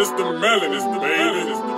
It's the melon, it's the melon, it's the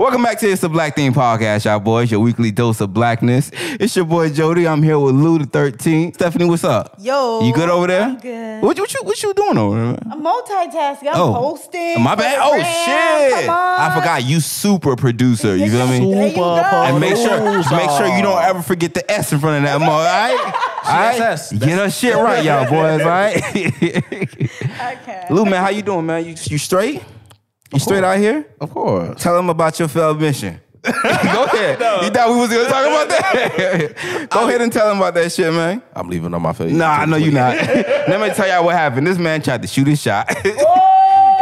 Welcome back to It's the Black Thing Podcast, y'all boys. Your weekly dose of blackness. It's your boy Jody. I'm here with Lou the 13. Stephanie, what's up? Yo, You good over there? I'm good. What, what you what you doing over there? I'm multitasking. I'm Oh. posting. My bad. Oh shit! Come on. I forgot you super producer. You feel me? There you. And make sure make sure you don't ever forget the S in front of that mo, all right? All right? Get her shit right, y'all boys, all right? Okay. Lou, man, how you doing, man? You you straight? You straight out here? Of course. Tell them about your failed mission. Go ahead. You thought we was gonna talk about that? Go ahead and tell them about that shit, man. I'm leaving on my face. Nah, I know you're not. Let me tell y'all what happened. This man tried to shoot his shot.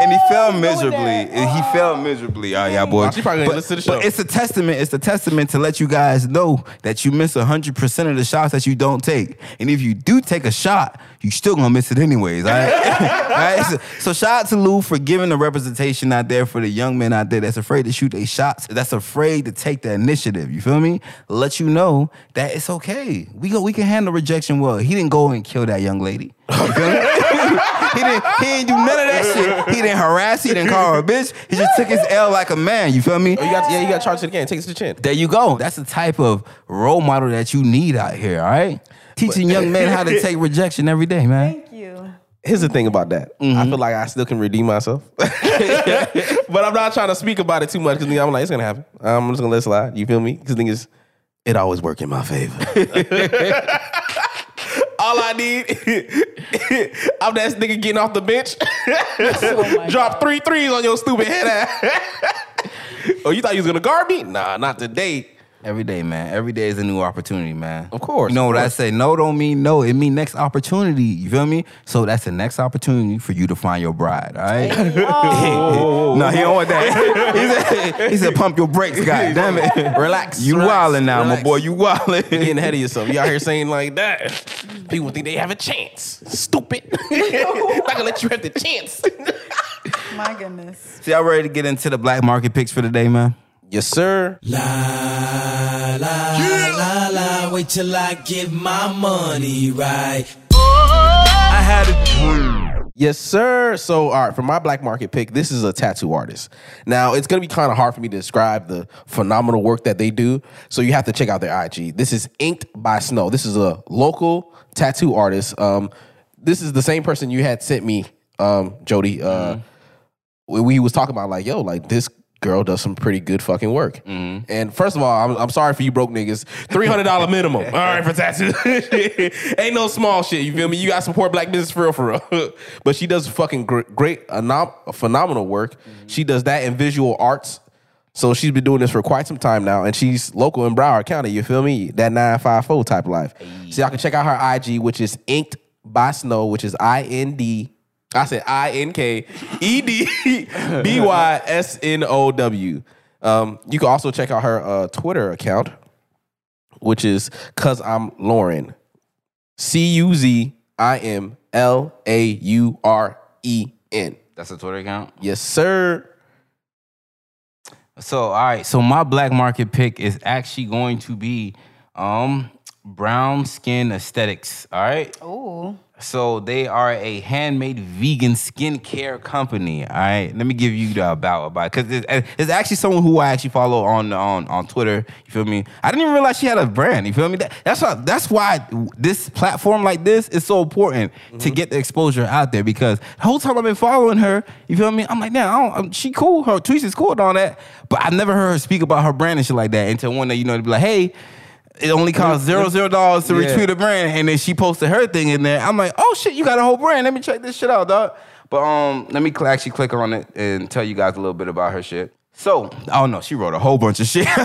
And he fell miserably. that. He fell miserably. All right, y'all boys. Oh, she probably But- listen to the But it's a testament. It's a testament to let you guys know that you miss hundred percent of the shots that you don't take. And if you do take a shot, you still gonna miss it anyways. All right. all right? So, so shout out to Lou for giving the representation out there for the young men out there that's afraid to shoot their shots, that's afraid to take the initiative. You feel me? Let you know that it's okay. We go. We can handle rejection well. He didn't go and kill that young lady. You feel me? he didn't. He didn't do none of that shit. He didn't harass. He didn't call her a bitch. He just took his L like a man. You feel me? Oh, you got, yeah, you got charged to the game. Take it to the chin. There you go. That's the type of role model that you need out here. All right, teaching young men how to take rejection every day, man. Thank you. Here's the thing about that. Mm-hmm. I feel like I still can redeem myself, but I'm not trying to speak about it too much because I'm like, it's gonna happen. I'm just gonna let it slide. You feel me? Because thing is, it always work in my favor. All I need, I'm that nigga getting off the bench. Oh Drop three threes on your stupid head ass. oh, you thought you was gonna guard me? Nah, not today. Every day, man. Every day is a new opportunity, man. Of course, You know of what I say? No don't mean no. It mean next opportunity. You feel me? So that's the next opportunity for you to find your bride. All right. Oh, no, he don't want that. he, said, he said, "Pump your brakes, God damn it. Relax. You relax, wildin' now, my boy. You wildin'. getting ahead of yourself. You out here saying like that. People think they have a chance. Stupid. Not gonna let you have the chance. my goodness. So y'all ready to get into the black market picks for the day, man? Yes, sir. La la la la, wait till I get my money right. I had a dream. Yes, sir. So, all right, for my black market pick, this is a tattoo artist. Now, it's gonna be kind of hard for me to describe the phenomenal work that they do. So, you have to check out their IG. This is Inked by Snow. This is a local tattoo artist. Um, this is the same person you had sent me, um, Jody. Uh, we, we was talking about like, yo, like this girl does some pretty good fucking work. Mm-hmm. And first of all, I'm, I'm sorry for you broke niggas. Three hundred dollar minimum. All right for tattoos. Ain't no small shit. You feel me? You got to support black business for real, for real. but she does fucking great, uh, great anom- phenomenal work. Mm-hmm. She does that in visual arts. So she's been doing this for quite some time now, and she's local in Broward County. You feel me? That nine five four type of life. So y'all can check out her IG, which is Inked by Snow, which is I N D. I said I N K E D B Y S N O W. Um, you can also check out her uh, Twitter account, which is Cuz I'm Lauren. C U Z I M L A U R E N. That's a Twitter account. Yes, sir. So all right, so my black market pick is actually going to be um brown skin aesthetics. All right. Oh, So they are a handmade vegan skincare company. All right, let me give you the about about because it's, it's actually someone who I actually follow on on on Twitter. You feel me? I didn't even realize she had a brand. You feel me? That, that's why that's why this platform like this is so important to get the exposure out there because the whole time I've been following her. You feel me? I'm like, don't, um, she cool. Her tweets is cool and all that, but I never heard her speak about her brand and shit like that until one day you know to be like, hey. It only costs zero zero dollars to Yeah. retweet a brand, and then she posted her thing in there. I'm like, oh shit, you got a whole brand. Let me check this shit out, dog. But um, let me cl- actually click on it and tell you guys a little bit about her shit. So, oh no, she wrote a whole bunch of shit.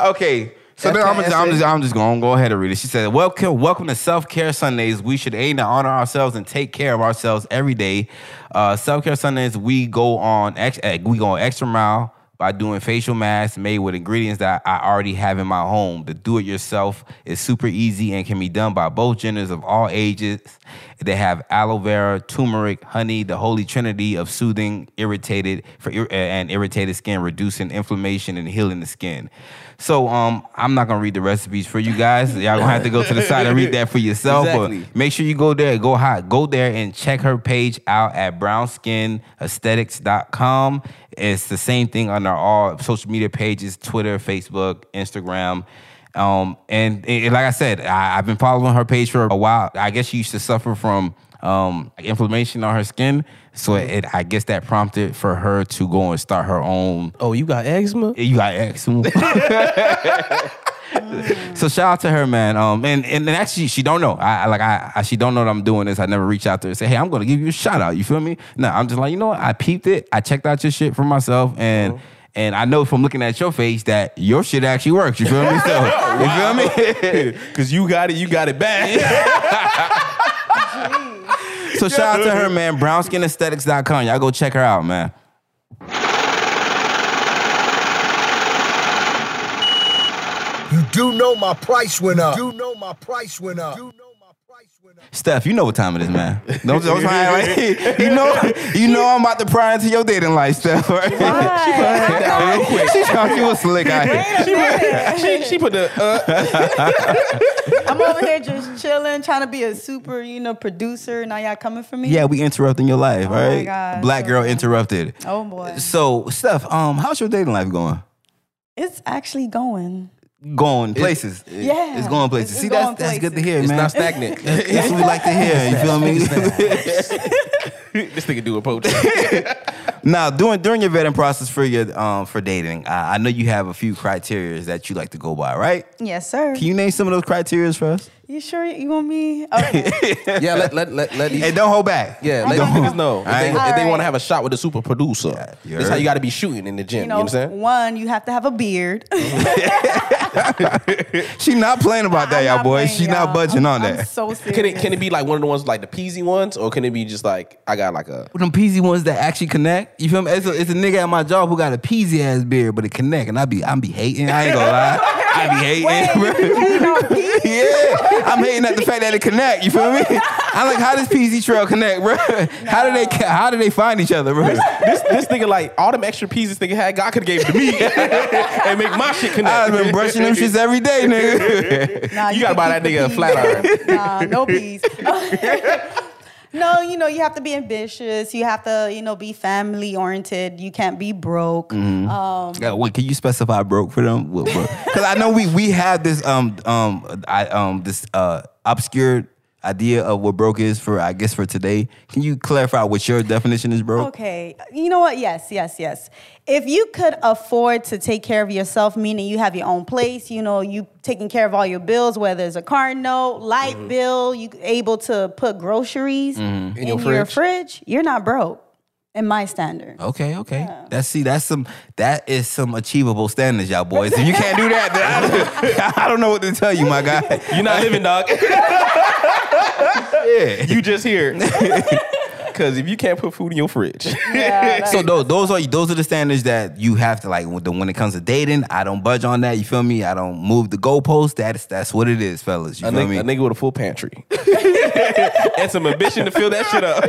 okay, So then I'm just, I'm just I'm just going to go ahead and read it. She said, "Welcome, welcome to Self Care Sundays. We should aim to honor ourselves and take care of ourselves every day. Uh, Self Care Sundays, we go on ex- eh, we go an extra mile by doing facial masks made with ingredients that I already have in my home. The do it yourself is super easy and can be done by both genders of all ages. They have aloe vera, turmeric, honey, the holy trinity of soothing, irritated for and irritated skin, reducing inflammation and healing the skin. So um, I'm not gonna read the recipes for you guys. Y'all gonna have to go to the side and read that for yourself. Exactly. But make sure you go there, go hot, go there and check her page out at brownskinAesthetics.com. It's the same thing on our all social media pages: Twitter, Facebook, Instagram. Um, and, and like I said, I, I've been following her page for a while. I guess she used to suffer from um, inflammation on her skin, so it, I guess that prompted for her to go and start her own Oh, you got eczema? you got eczema. so shout out to her, man. Um, and and actually, she don't know. I, I like I, I she don't know that I'm doing this. I never reach out to her and say, hey, I'm gonna give you a shout out. You feel me? No, I'm just like, you know what? I peeped it. I checked out your shit for myself, and Uh-huh. and I know from looking at your face that your shit actually works. You feel me? So you feel me? Because you got it, you got it back. So shout out to her, man. BrownSkinAesthetics.com. Y'all go check her out, man. You do know my price went up. You do know my price went up. You know Steph, you know what time it is, man. Don't, don't try and act like you know. You know I'm about to pry into your dating life, Steph. Right? Why? down real quick. she thought you was slick out here. She put, she, she put the uh, I'm over here just chilling, trying to be a super, you know, producer. Now y'all coming for me? Yeah, we interrupting your life, Oh my right? God, Black so girl bad. interrupted. Oh boy, So, Steph, um, how's your dating life going? it's actually going. Going places. Yeah. It's going places. It's See, going that's that's good to hear, it's man. It's not stagnant. That's what we like to hear. You feel me? this nigga do a poach. now, during during your vetting process for your um for dating, I, I know you have a few criteria that you like to go by, right? Yes, sir. Can you name some of those criteria for us? You sure you want me? Okay. yeah, let let let let these Hey, don't hold back. Yeah, let Okay. these niggas know. If they, Alright. if they Alright. want to have a shot with the super producer, you this how you got to be shooting in the gym. you You, know, know what I'm saying? one, you have to have a beard. She not playing about that, I'm y'all boys. playing, She not y'all. budging I'm- on I'm that. so serious. Can it can it be like one of the ones like the peasy ones, or can it be just like I got like a them peasy ones that actually connect. You feel me? It's a, it's a nigga at my job who got a peasy ass beard, but it connect, and I be I be hating. I ain't gonna lie, I be hating. Wait, bro. you hating on me? yeah, I'm hating at the fact that it connect. You feel me? I'm like, how does PZ Trail connect, bro? How do they how do they find each other, bro? this this nigga like all them extra pieces nigga had. God could have gave it to me and make my shit connect. I've been brushing them shits every day, nigga. Nah, You gotta buy that nigga a flat iron. Nah, no peas. no, you know, you have to be ambitious. You have to, you know, be family oriented. You can't be broke. Mm-hmm. Um, Yeah, wait, can you specify broke for them? Because I know we we have this um um I um this uh obscure idea of what broke is for I guess for today. Can you clarify what your definition is broke? Okay. You know what? Yes, yes, yes. If you could afford to take care of yourself, meaning you have your own place, you know, you taking care of all your bills, whether it's a car note, light Mm-hmm. bill, you able to put groceries in, In your your fridge. fridge, you're not broke in my standard. Okay, okay. That's see, that's some that is some achievable standards, y'all boys. If you can't do that, then I, I don't know what to tell you, my guy. You're not living, dog. Yeah. you just here. Because if you can't put food in your fridge, Yeah, So like- those those are those are the standards that you have to like when, when it comes to dating. I don't budge on that. You feel me? I don't move the goalpost. That's that's what it is, fellas. You a feel nigga, me? a nigga with a full pantry and some ambition to fill that shit up.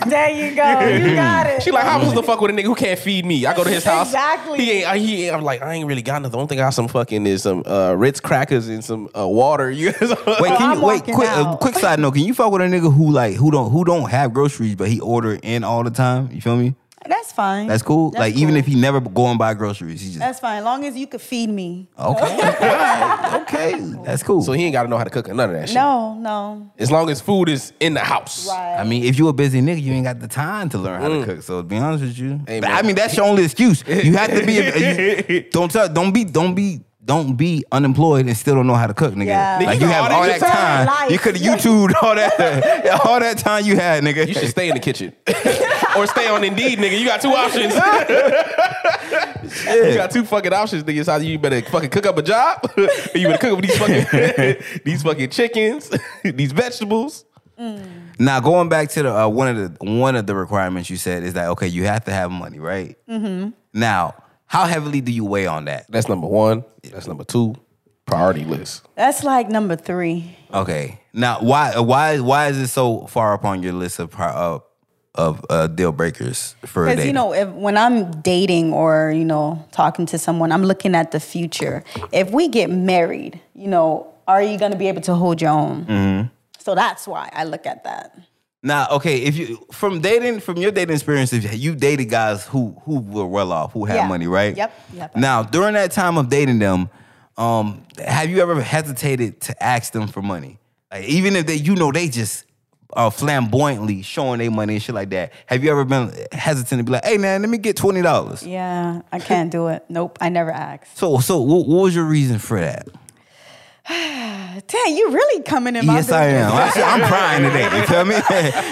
there you go. You got it. She like, how was the fuck with a nigga who can't feed me? I go to his house. Exactly. He ain't. He ain't. I'm like, I ain't really got nothing. The only thing I got some fucking is some uh, Ritz crackers and some uh, water. You guys. Wait, can I'm you wait? walking Quick, uh, out. quick side note: Can you fuck with a nigga who like who don't who don't have groceries, but he order in all the time? You feel me? That's fine. That's cool. That's like even if he never go and buy groceries, he just That's fine. As long as you could feed me. okay, okay, that's cool. so he ain't got to know how to cook or none of that shit. No, no. As long as food is in the house. Right. I mean, if you a busy nigga, you ain't got the time to learn how to mm. cook. So to be honest with you, Hey, But man. I mean that's your only excuse. You have to be. A, you, don't tell. Don't be. Don't be. Don't be unemployed and still don't know how to cook, nigga. Yeah. Like you you have got all all that that time. time. You could have YouTubed all that, all that time you had, nigga. You should stay in the kitchen or stay on Indeed, nigga. You got two options. You got two fucking options, nigga. It's either you better fucking cook up a job, or you better cook up these fucking these fucking chickens, these vegetables. Now going back to the uh, one of the one of the requirements you said is that okay, you have to have money, right? Mm-hmm. Now, how heavily do you weigh on that? That's number one. That's number two. Priority list. That's like number three. Okay. Now, why why why is it so far up on your list of pri- of of uh, deal breakers for Because you know, if when I'm dating or you know talking to someone, I'm looking at the future. If we get married, you know, are you going to be able to hold your own? Mm-hmm. So that's why I look at that. Now, okay, if you from dating from your dating experience, if you dated guys who who were well off, who had Yeah. money, right? Yep, yep. Now, during that time of dating them, um, have you ever hesitated to ask them for money? Like, even if they, you know, they just uh, flamboyantly showing their money and shit like that. Have you ever been hesitant to be like, "Hey, man, let me get twenty dollars"? Yeah, I can't do it. Nope, I never asked. So, so what, what was your reason for that? Dang, you really coming in my yes, I am. I, I'm crying today. You feel me?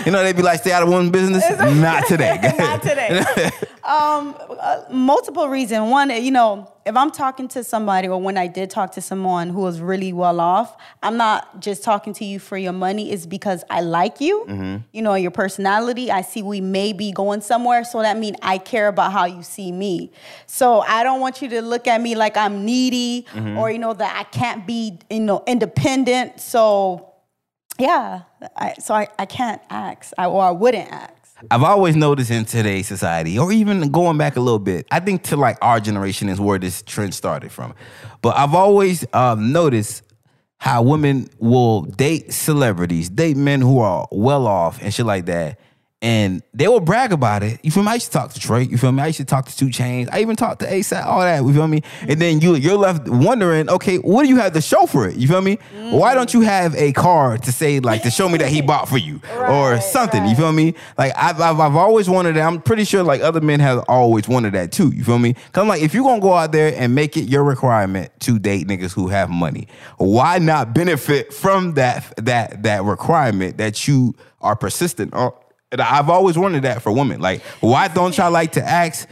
you know, they'd be like, "Stay out of women's business." Not today. Not today. um, uh, multiple reasons. One, you know, if I'm talking to somebody, or when I did talk to someone who was really well off, I'm not just talking to you for your money. It's because I like you. Mm-hmm. You know, your personality. I see we may be going somewhere, so that means I care about how you see me. So I don't want you to look at me like I'm needy, Mm-hmm. or you know that I can't be, you know, independent. So. Yeah, I, so I, I can't ask, I, or I wouldn't ask. I've always noticed in today's society, or even going back a little bit, I think to like our generation is where this trend started from. But I've always um, noticed how women will date celebrities, date men who are well off and shit like that. And they will brag about it. You feel me? I used to talk to Drake. You feel me? I used to talk to 2 Chainz. I even talked to ASAP. All that. You feel me? And then you you're left wondering, okay, what do you have to show for it? You feel me? Mm. Why don't you have a card to say like to show me that he bought for you or Right, something? You feel me? Like I've, I've I've always wanted that. I'm pretty sure like other men have always wanted that too. You feel me? Cause I'm like, if you're gonna go out there and make it your requirement to date niggas who have money, why not benefit from that that that requirement that you are persistent on? And I've always wanted that for women. Like, why don't y'all like to ask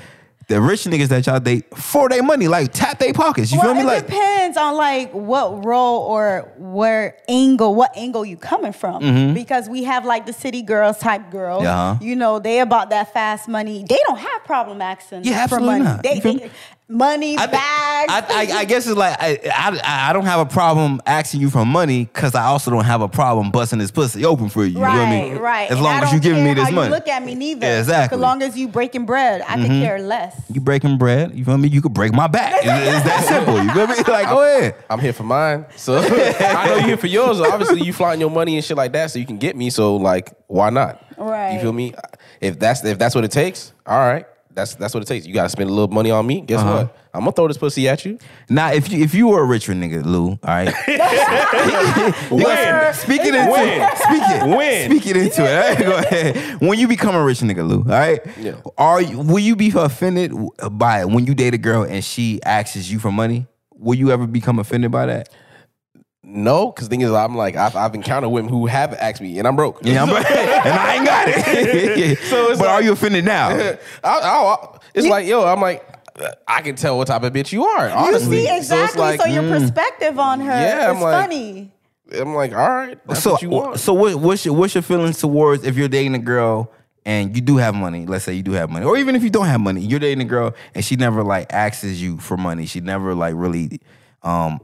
the rich niggas that y'all date for their money? Like, tap their pockets. You well, feel me? it Like, depends on like what role or where angle, what angle you coming from. Mm-hmm. Because we have like the city girls type girls. Yeah. You know, they about that fast money. They don't have problem asking Yeah, for absolutely money. not. They, they-? Money, I, bags. I, I, I guess it's like I, I, I don't have a problem asking you for money because I also don't have a problem busting this pussy open for you. you know what I Right, mean? right. As And long I as you don't giving me care this how money. You look at me neither. Yeah, exactly. As long as you breaking bread, I could mm-hmm. care less. You breaking bread, you feel me? You could break my back. It's, it's that simple. You feel me? Like, go ahead. I'm here for mine. So I know you're here for yours. Obviously, you flaunting your money and shit like that, so you can get me. So like, why not? Right. You feel me? If that's if that's what it takes, all right. That's that's what it takes. You gotta spend a little money on me. Guess Uh-huh. what? I'm gonna throw this pussy at you. Now, if you if you were a richer nigga, Lou, all right. When? Speak it into When? Speak it. When? Speak it into it. All right, go ahead. When you become a rich nigga, Lou, all right. Yeah. Are you, will you be offended by it when you date a girl and she asks you for money? Will you ever become offended by that? No, because thing is, I'm like I've, I've encountered women who have asked me, and I'm broke. Yeah, I'm, and I ain't got it. So it's but are you offended now? I, I, it's like yo, I'm like I can tell what type of bitch you are. You Honestly, see So exactly. it's like So, your perspective on her Yeah, I'm is like- funny. I'm like, all right, that's so, what you want. so what, what's your what's your feelings towards if you're dating a girl and you do have money? Let's say you do have money, or even if you don't have money, you're dating a girl and she never like asks you for money. She never like really um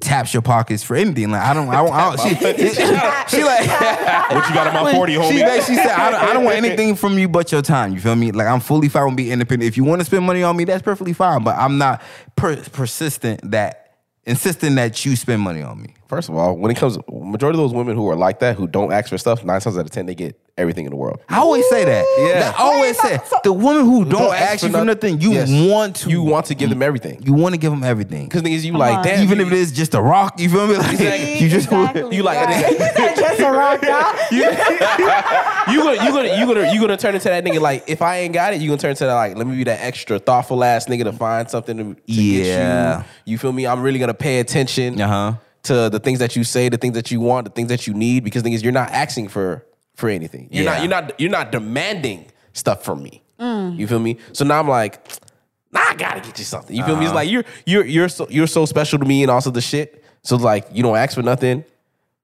taps your pockets for anything. Like I don't, I don't, I don't she, she like what you got in my 40, She homie? basically said, I don't, I don't want anything from you but your time. You feel me? Like I'm fully fine with being independent. If you want to spend money on me, that's perfectly fine. But I'm not per- persistent that insisting that you spend money on me. First of all, when it comes, majority of those women who are like that, who don't ask for stuff, nine times out of ten, they get everything in the world. I always say that. Yeah. I always say the women who don't, ask you for nothing, you Yes. want to. you want to give them everything. You want to give them everything. Because niggas, you like, damn, Even you, if it is just a rock, you feel me? Like Exactly. you just Exactly, you like- right. He just a rock, dog. you gonna you gonna you gonna you gonna turn into that nigga like if I ain't got it, you gonna turn into that like let me be that extra thoughtful ass nigga to find something to, to Yeah. get you. You feel me? I'm really gonna pay attention Uh-huh. To the things that you say, the things that you want, the things that you need, because niggas, you're not asking for for anything. You're Yeah. not you're not you're not demanding stuff from me. You feel me? So now I'm like, nah, I gotta get you something. You feel me? It's like you're you're you're so you're so special to me and also the shit. So it's like you don't ask for nothing.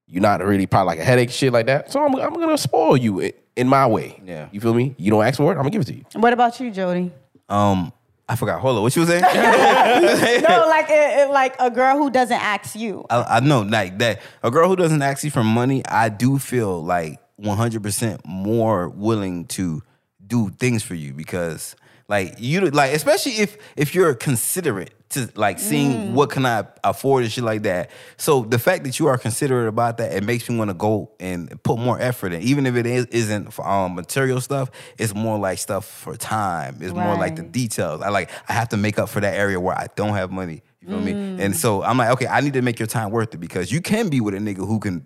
You're not really probably like a headache, shit like that. So I'm I'm gonna spoil you i- in my way. Yeah. You feel me? You don't ask for it, I'm gonna give it to you. What about you, Jody? Um, I forgot. Hold on. What you was saying? no, like it, it- like a girl who doesn't ask you. I, I know, like that. A girl who doesn't ask you for money, I do feel like 100% more willing to do things for you because, like, you like, especially if if you're considerate to like seeing what can I afford and shit like that. So the fact that you are considerate about that, it makes me want to go and put more effort in, even if it is isn't for, um, material stuff. It's more like stuff for time. It's more like the details. I like I have to make up for that area where I don't have money. You feel me? And so I'm like, okay, I need to make your time worth it because you can be with a nigga who can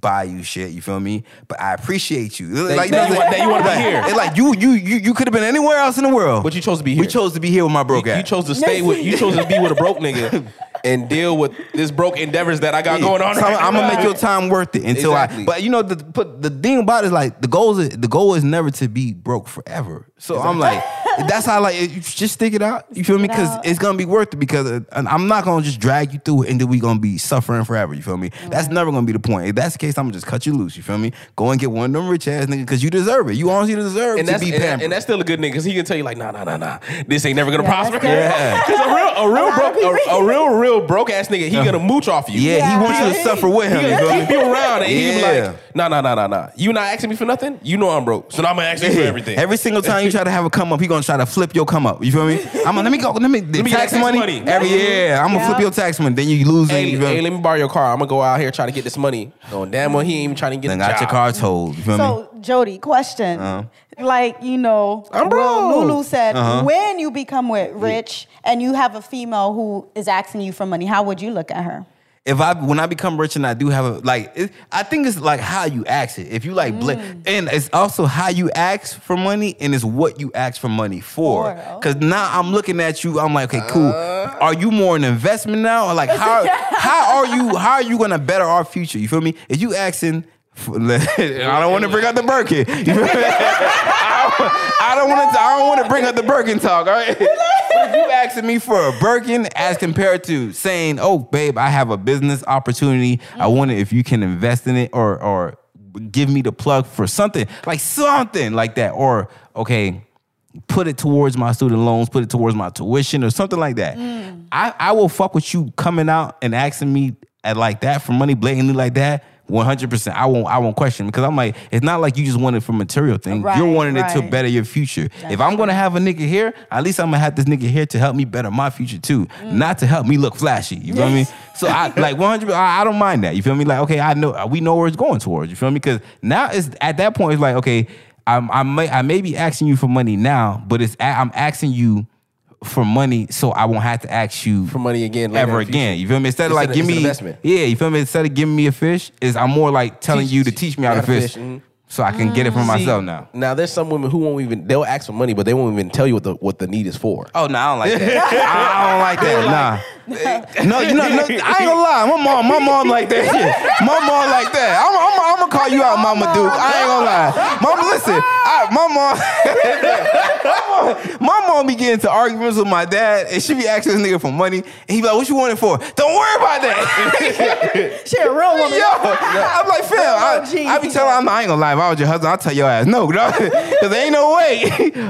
buy you shit. You feel me? But I appreciate you. like that you want- that you wanna be here. It's like you, you, you, you could have been anywhere else in the world, But you chose to be We here. chose to be here with my broke You, ass. you chose to stay with you chose to be with a broke nigga and deal with this broke endeavors that I got going on. So right I'm, I'm gonna make your time worth it until Exactly. I. But you know the but the thing about it is like the goal is the goal is never to be broke forever. So I'm like that's how like you just stick it out. You feel me? Because out. it's gonna be worth it. Because uh, I'm not gonna just drag you through it and then we gonna be suffering forever. You feel me? That's never gonna be the point. If that's the case, I'm gonna just cut you loose. You feel me? Go and get one of them rich ass niggas because you deserve it. You honestly deserve and to be pampered. and that's still a good nigga because he can tell you like, nah, nah, nah, nah, this ain't never gonna Yeah, prosper. that's good. Because a real, a real lot broke, a, a real, real broke ass nigga, he gonna mooch off you. yeah, he wants you to suffer with him. He You gonna keep you around and he can be like, nah, nah, nah, nah, nah. You not asking me for nothing? You know I'm broke, so now I'm gonna ask you for everything. Every single time you try to have a come up, he gonna try to flip your come up. You feel me? I'm gonna let me go. Let me, me get tax tax money. money. Every year, I'm gonna Yeah. flip your tax money. Then you lose. Hey, you hey, let me borrow your car. I'm gonna go out here trying to get this money. Going damn well, he ain't even trying to get Then a got job. your car towed. You feel me? So, Jody, question. Like, you know, I'm Lil- broke. Lulu said, Uh-huh. when you become with rich and you have a female who is asking you for money, how would you look at her? If I when I become rich and I do have a like, it, I think it's like how you ask it. If you like, Mm. and it's also how you ask for money, and it's what you ask for money for. For, Because now I'm looking at you, I'm like, okay, cool. Uh. are you more an investment now, or like how how are you how are you gonna better our future? You feel me? If you asking. I don't want to bring up the Birkin. You feel me? I don't want to. I don't want to bring up the Birkin talk. All right. But if you asking me for a Birkin as compared to saying, "Oh, babe, I have a business opportunity. I mm. wonder if you can invest in it or or give me the plug for something like something like that, or okay." Put it towards my student loans, put it towards my tuition or something like that. Mm. I, I will fuck with you coming out and asking me at like that for money blatantly like that. One hundred percent. I won't. I won't question because I'm like, it's not like you just want it for material things. You're Right, wanting it to better your future. if I'm gonna have a nigga here, at least I'm gonna have this nigga here to help me better my future too, mm. not to help me look flashy. You feel me? So I like 100. I, I don't mind that. You feel me? Like okay, I know we know where it's going towards. You feel me? Because now it's at that point. It's like okay, I'm, I may I may be asking you for money now, but it's I'm asking you for money so I won't have to ask you For money again later ever in the future. again. You feel me? Instead of It's like an- give me investment. yeah, you feel me? Instead of giving me a fish, is I'm more like telling Teach- you to teach me how to how fish, fish, mhm. so I can get it for See, myself now. Now there's some women who won't even they'll ask for money, but they won't even tell you what the what the need is for. Oh no, I don't like that. I, I don't like that. Nah. No, you know, no, I ain't gonna lie. My mom, my mom like that. My mom like that. I'm, I'm, I'm gonna call you out, Mama Duke. I ain't gonna lie. Mama, listen. I, my mom, my mom be getting into arguments with my dad, and she be asking this nigga for money, and he be like, "What you want it for? Don't worry about that." She a real woman. Yo, I'm like, fam, I, I be telling I'm, I ain't gonna lie. If I was your husband, I'll tell your ass no, bro because there ain't no way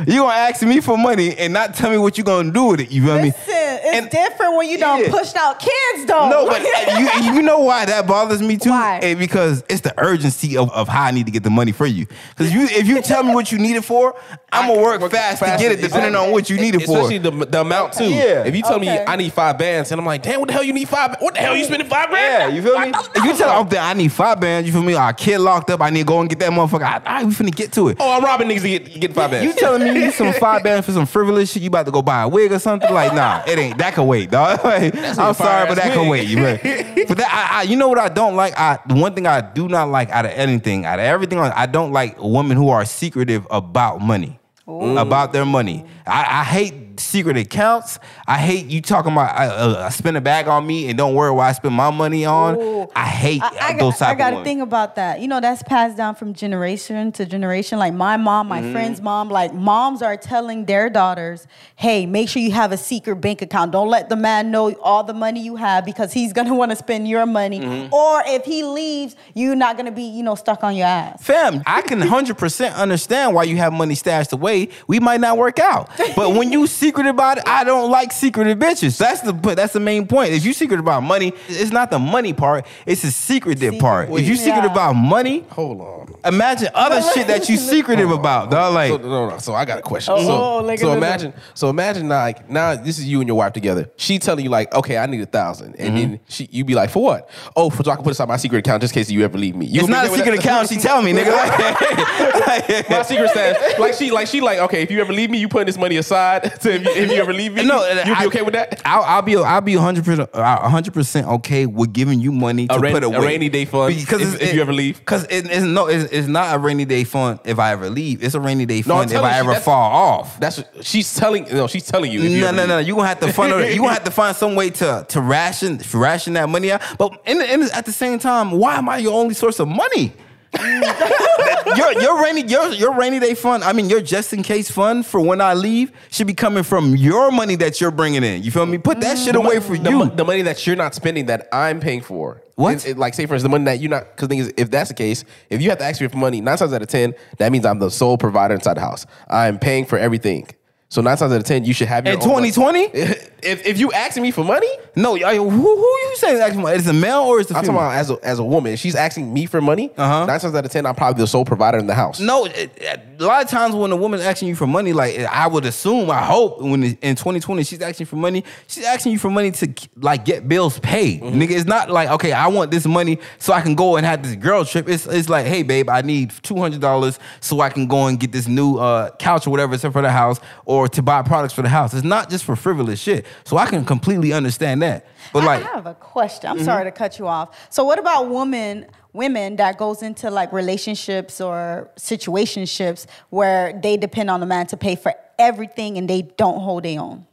you gonna ask me for money and not tell me what you gonna do with it. You feel me? Listen, it's And- different when you don't Yeah. pushed out kids, though. No, but uh, you, you know why that bothers me too? Why? Eh, because it's the urgency of, of how I need to get the money for you. Because you, if you tell me what you need it for, I'm gonna work, fast, to get it, depending on what you need it for. Especially the, the amount too. Yeah. If you tell me I need five bands, and I'm like, damn, what the hell you need five? What the hell you spending five Yeah, grand? you feel me? If you tell me, I need five bands, you feel me? Our kid locked up, I need to go and get that motherfucker. All right, we finna get to it. Oh, I'm robbing niggas to get, get five bands. You telling me you need some five bands for some frivolous shit? You about to go buy a wig or something? Like, nah, it ain't. That can wait, dog. Like, I'm sorry, but that can wait. You right. But that, I, I, you know what I don't like? I the one thing I do not like out of anything, out of everything, I don't like women who are secretive about money, about their money. I, I hate secret accounts. I hate you talking about I, uh, spend a bag on me and don't worry what I spend my money on. Ooh. I hate I, I, those got, I got to think about that. You know, that's passed down from generation to generation. Like my mom, Mm-hmm. my friend's mom, like moms are telling their daughters, hey, make sure you have a secret bank account. Don't let the man know all the money you have because he's going to want to spend your money. Mm-hmm. Or if he leaves, you're not going to be, you know, stuck on your ass. Fam, I can 100% understand why you have money stashed away. We might not work out. But when you secret about it, I don't like secretive bitches. That's the that's the main point. If you secret about money, it's not the money part, it's the secretive part. If you secret Yeah. about money, Hold on. imagine other shit that you secretive about, dog. Like So, no, no. So I got a question. Oh, so, oh, like so a- imagine, so imagine like now this is you and your wife together. She telling you like, okay, I need a thousand, and mm-hmm. then she you be like, for what? Oh, for so I can put this on my secret account just in case you ever leave me. You it's not a secret that? account. She tell me, nigga. Like, my secret stash. Like she, like she, like okay. If you ever leave me, you putting this money aside. To if, you, if you ever leave me, No, you'll be I- okay with that. I'll, I'll be I'll be 100 percent 100 percent okay with giving you money to A rain- put a rainy day fund if- if you ever leave? Because it, it's no, it's, it's not a rainy day fund if I ever leave. It's a rainy day No, fund if I ever fall off. That's she's telling. No, she's telling you. you No, no, leave. no. You gonna have to find you gonna have to find some way to to ration ration that money out. But in, in, at the same time, why am I your only source of money? your your rainy your your rainy day fund. I mean, your just in case fund for when I leave should be coming from your money that you're bringing in. You feel me? Put that mm. shit away for the, you. mo- the money that you're not spending that I'm paying for. What? It- it- like say for instance, the money that you're not. Because the thing is, if that's the case, if you have to ask me for money, nine times out of ten, that means I'm the sole provider inside the house. I'm paying for everything. So nine times out of ten, you should have your In own money. 2020? If if you asking me for money, No, I- who who you saying? actually- Is it a male or is it I'm female? talking about as a, as a woman. She's asking me for money. Uh-huh. Nine times out of ten, I'm probably the sole provider in the house. No, it, it- a lot of times when a woman's asking you for money, like I would assume, I hope, when in 2020 she's asking for money, she's asking you for money to like get bills paid. Mm-hmm. Nigga, it's not like okay, I want this money so I can go and have this girl trip. It's it's like, hey babe, I need two hundred dollars so I can go and get this new uh, couch or whatever it's for the house or to buy products for the house. It's not just for frivolous shit. So I can completely understand that. But I- like, I have a question. Mm-hmm. I'm sorry to cut you off. So what about women women that goes into like relationships or situationships where they depend on the man to pay for everything and they don't hold their own?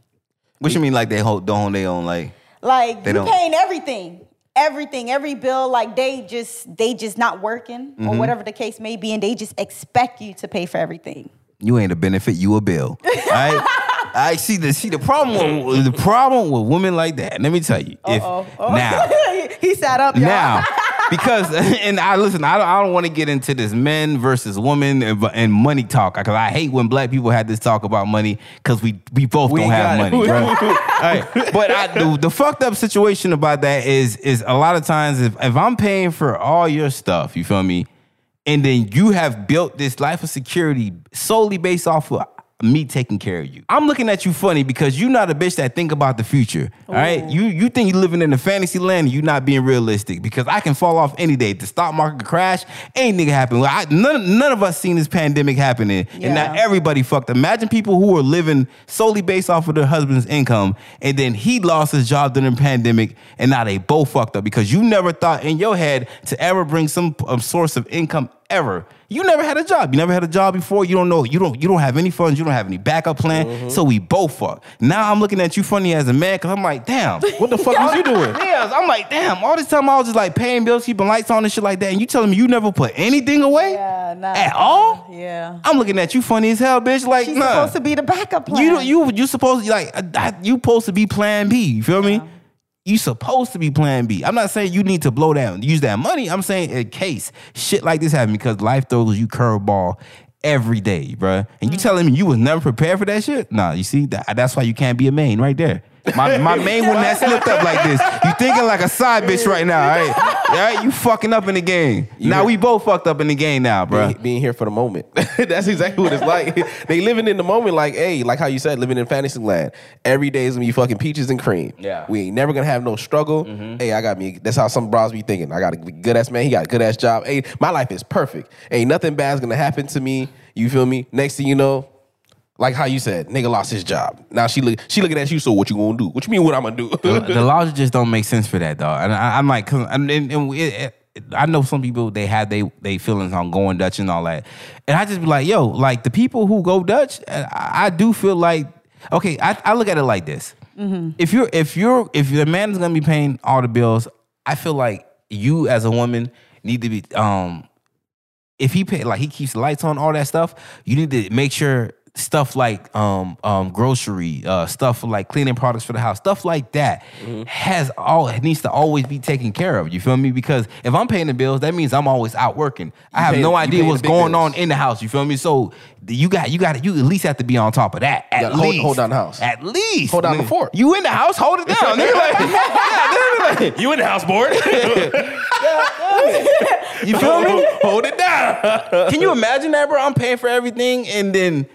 what you mean like they hold don't hold their own like? Like They you don't. paying everything. Everything, every bill, like they just they just not working Mm-hmm. or whatever the case may be, and they just expect you to pay for everything. You ain't a benefit, you a bill. I see the see the problem with the problem with women like that. Let me tell you. If Oh, now he sat up, y'all. now because and I listen, I don't, I don't want to get into this men versus women and, and money talk because I hate when black people had this talk about money because we we both We don't have it. money, bro. But I, the, the fucked up situation about that is is a lot of times if if I'm paying for all your stuff, you feel me, and then you have built this life of security solely based off of me taking care of you. I'm looking at you funny because you're not a bitch that think about the future. All right, you you think you're living in a fantasy land and you're not being realistic because I can fall off any day. The stock market could crash, ain't nigga happen. I, none none of us seen this pandemic happening, and now everybody fucked. Imagine people who are living solely based off of their husband's income, and then he lost his job during the pandemic, and now they both fucked up because you never thought in your head to ever bring some um, source of income ever. You never had a job. You never had a job before. You don't know. You don't. You don't have any funds. You don't have any backup plan. Mm-hmm. So we both fuck. Now I'm looking at you funny as a man because I'm like, damn. What the fuck was you doing? Yeah, I'm like, damn. All this time I was just like paying bills, keeping lights on and shit like that, and you telling me you never put anything away Yeah, nah, at all? Yeah. I'm looking at you funny as hell, bitch. Like, She's nah. supposed to be the backup plan. You you you supposed to like uh, that- you supposed to be Plan B. You feel me? You supposed to be Plan B. I'm not saying you need to blow down, use that money. I'm saying in case shit like this happen because life throws you curveball every day, bruh. And you mm. telling me you was never prepared for that shit? Nah, you see that that's why you can't be a main right there. My my main wouldn't have slipped up like this. You thinking like a side bitch right now, all right? All right, you fucking up in the game. now we both fucked up in the game now, bro. being, being here for the moment. That's exactly what it's like. they living in the moment, like, hey, like how you said, living in fantasy land. Every day is gonna be fucking peaches and cream. Yeah. we ain't never gonna have no struggle. Mm-hmm. Hey, I got me. That's how some bros be thinking. I got a good ass man. He got a good ass job. Hey, my life is perfect. Ain't nothing bad's gonna happen to me. You feel me? Next thing you know. Like how you said, nigga lost his job. Now she look, she looking at you. So what you gonna do? What you mean? What I'm gonna do? the logic just don't make sense for that, dog. And I, I'm like, cause, and, and, and it, it- I know some people they have they they feelings on going Dutch and all that, and I just be like, yo, like the people who go Dutch, I, I do feel like okay, I, I look at it like this. Mm-hmm. If you're if you're if the man is gonna be paying all the bills, I feel like you as a woman need to be um if he pay like he keeps the lights on, all that stuff, you need to make sure stuff like um um grocery, uh stuff like cleaning products for the house, stuff like that Mm-hmm. has all it needs to always be taken care of. You feel me? Because if I'm paying the bills, that means I'm always out working. I have paying- no idea what's going bills. on in the house. You feel me? So you got you got you at least have to be on top of that. At gotta hold- least hold down the house. At least Hold down the fort. You in the house? Hold it down. nigga. Like, yeah, like, You in the house board? you feel me? Hold it down. Can you imagine that, bro? I'm paying for everything, and then,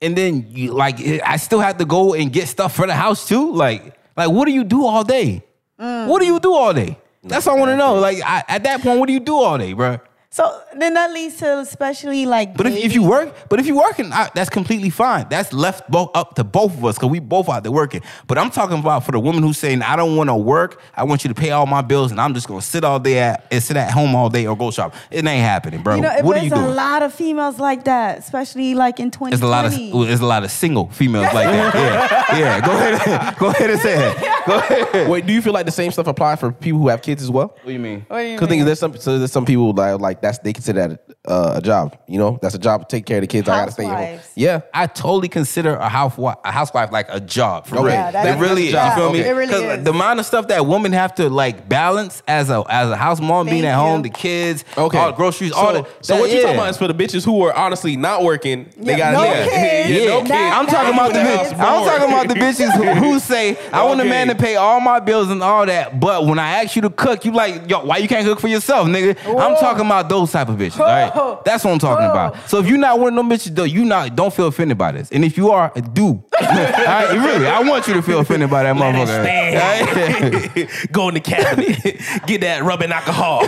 and then, you, like, I still have to go and get stuff for the house too. Like, like, what do you do all day? What do you do all day? Mm. That's all I want to know. Like, I, at that point, what do you do all day, bro? So then that leads to especially like. But if, if you work, but if you're working, I, that's completely fine. That's left both up to both of us because we both out there working. But I'm talking about for the woman who's saying, I don't want to work. I want you to pay all my bills, and I'm just gonna sit all day at and sit at home all day or go shop. It ain't happening, bro. you know, what are you doing? a lot of females like that, especially like in 2020. There's a lot of there's a lot of single females like that. Yeah, yeah. Go ahead, go ahead and say it. Go ahead. Wait, do you feel like the same stuff applies for people who have kids as well? What do you mean? What do you Because there's some so there's some people that like that's they consider that uh, a job. You know, that's a job to take care of the kids. I gotta stay at home. Yeah. I totally consider a housewife a housewife like a job for Okay. real. Yeah, that it is- really is. that's a You job. feel me? Okay. It really 'Cause is. the amount of stuff that women have to like balance as a as a house mom being Thank at home, the kids, Okay. all the groceries, so, all the So that- what you yeah. talking about is for the bitches who are honestly not working. They Yeah, got no yeah. kids. Yeah, no kids. I'm talking about the bitches. I'm talking about the bitches who, who say I want a man to pay all my bills and all that, but when I ask you to cook, you like, yo, why you can't cook for yourself, nigga? I'm talking about those type of bitches. All Whoa. Right, that's what I'm talking Whoa. about. So if you're not one of them bitches, though, you not don't feel offended by this, and if you are, do. all right, really, I want you to feel offended by that Let it motherfucker. stand. Go in the cabinet, get that rubbing alcohol,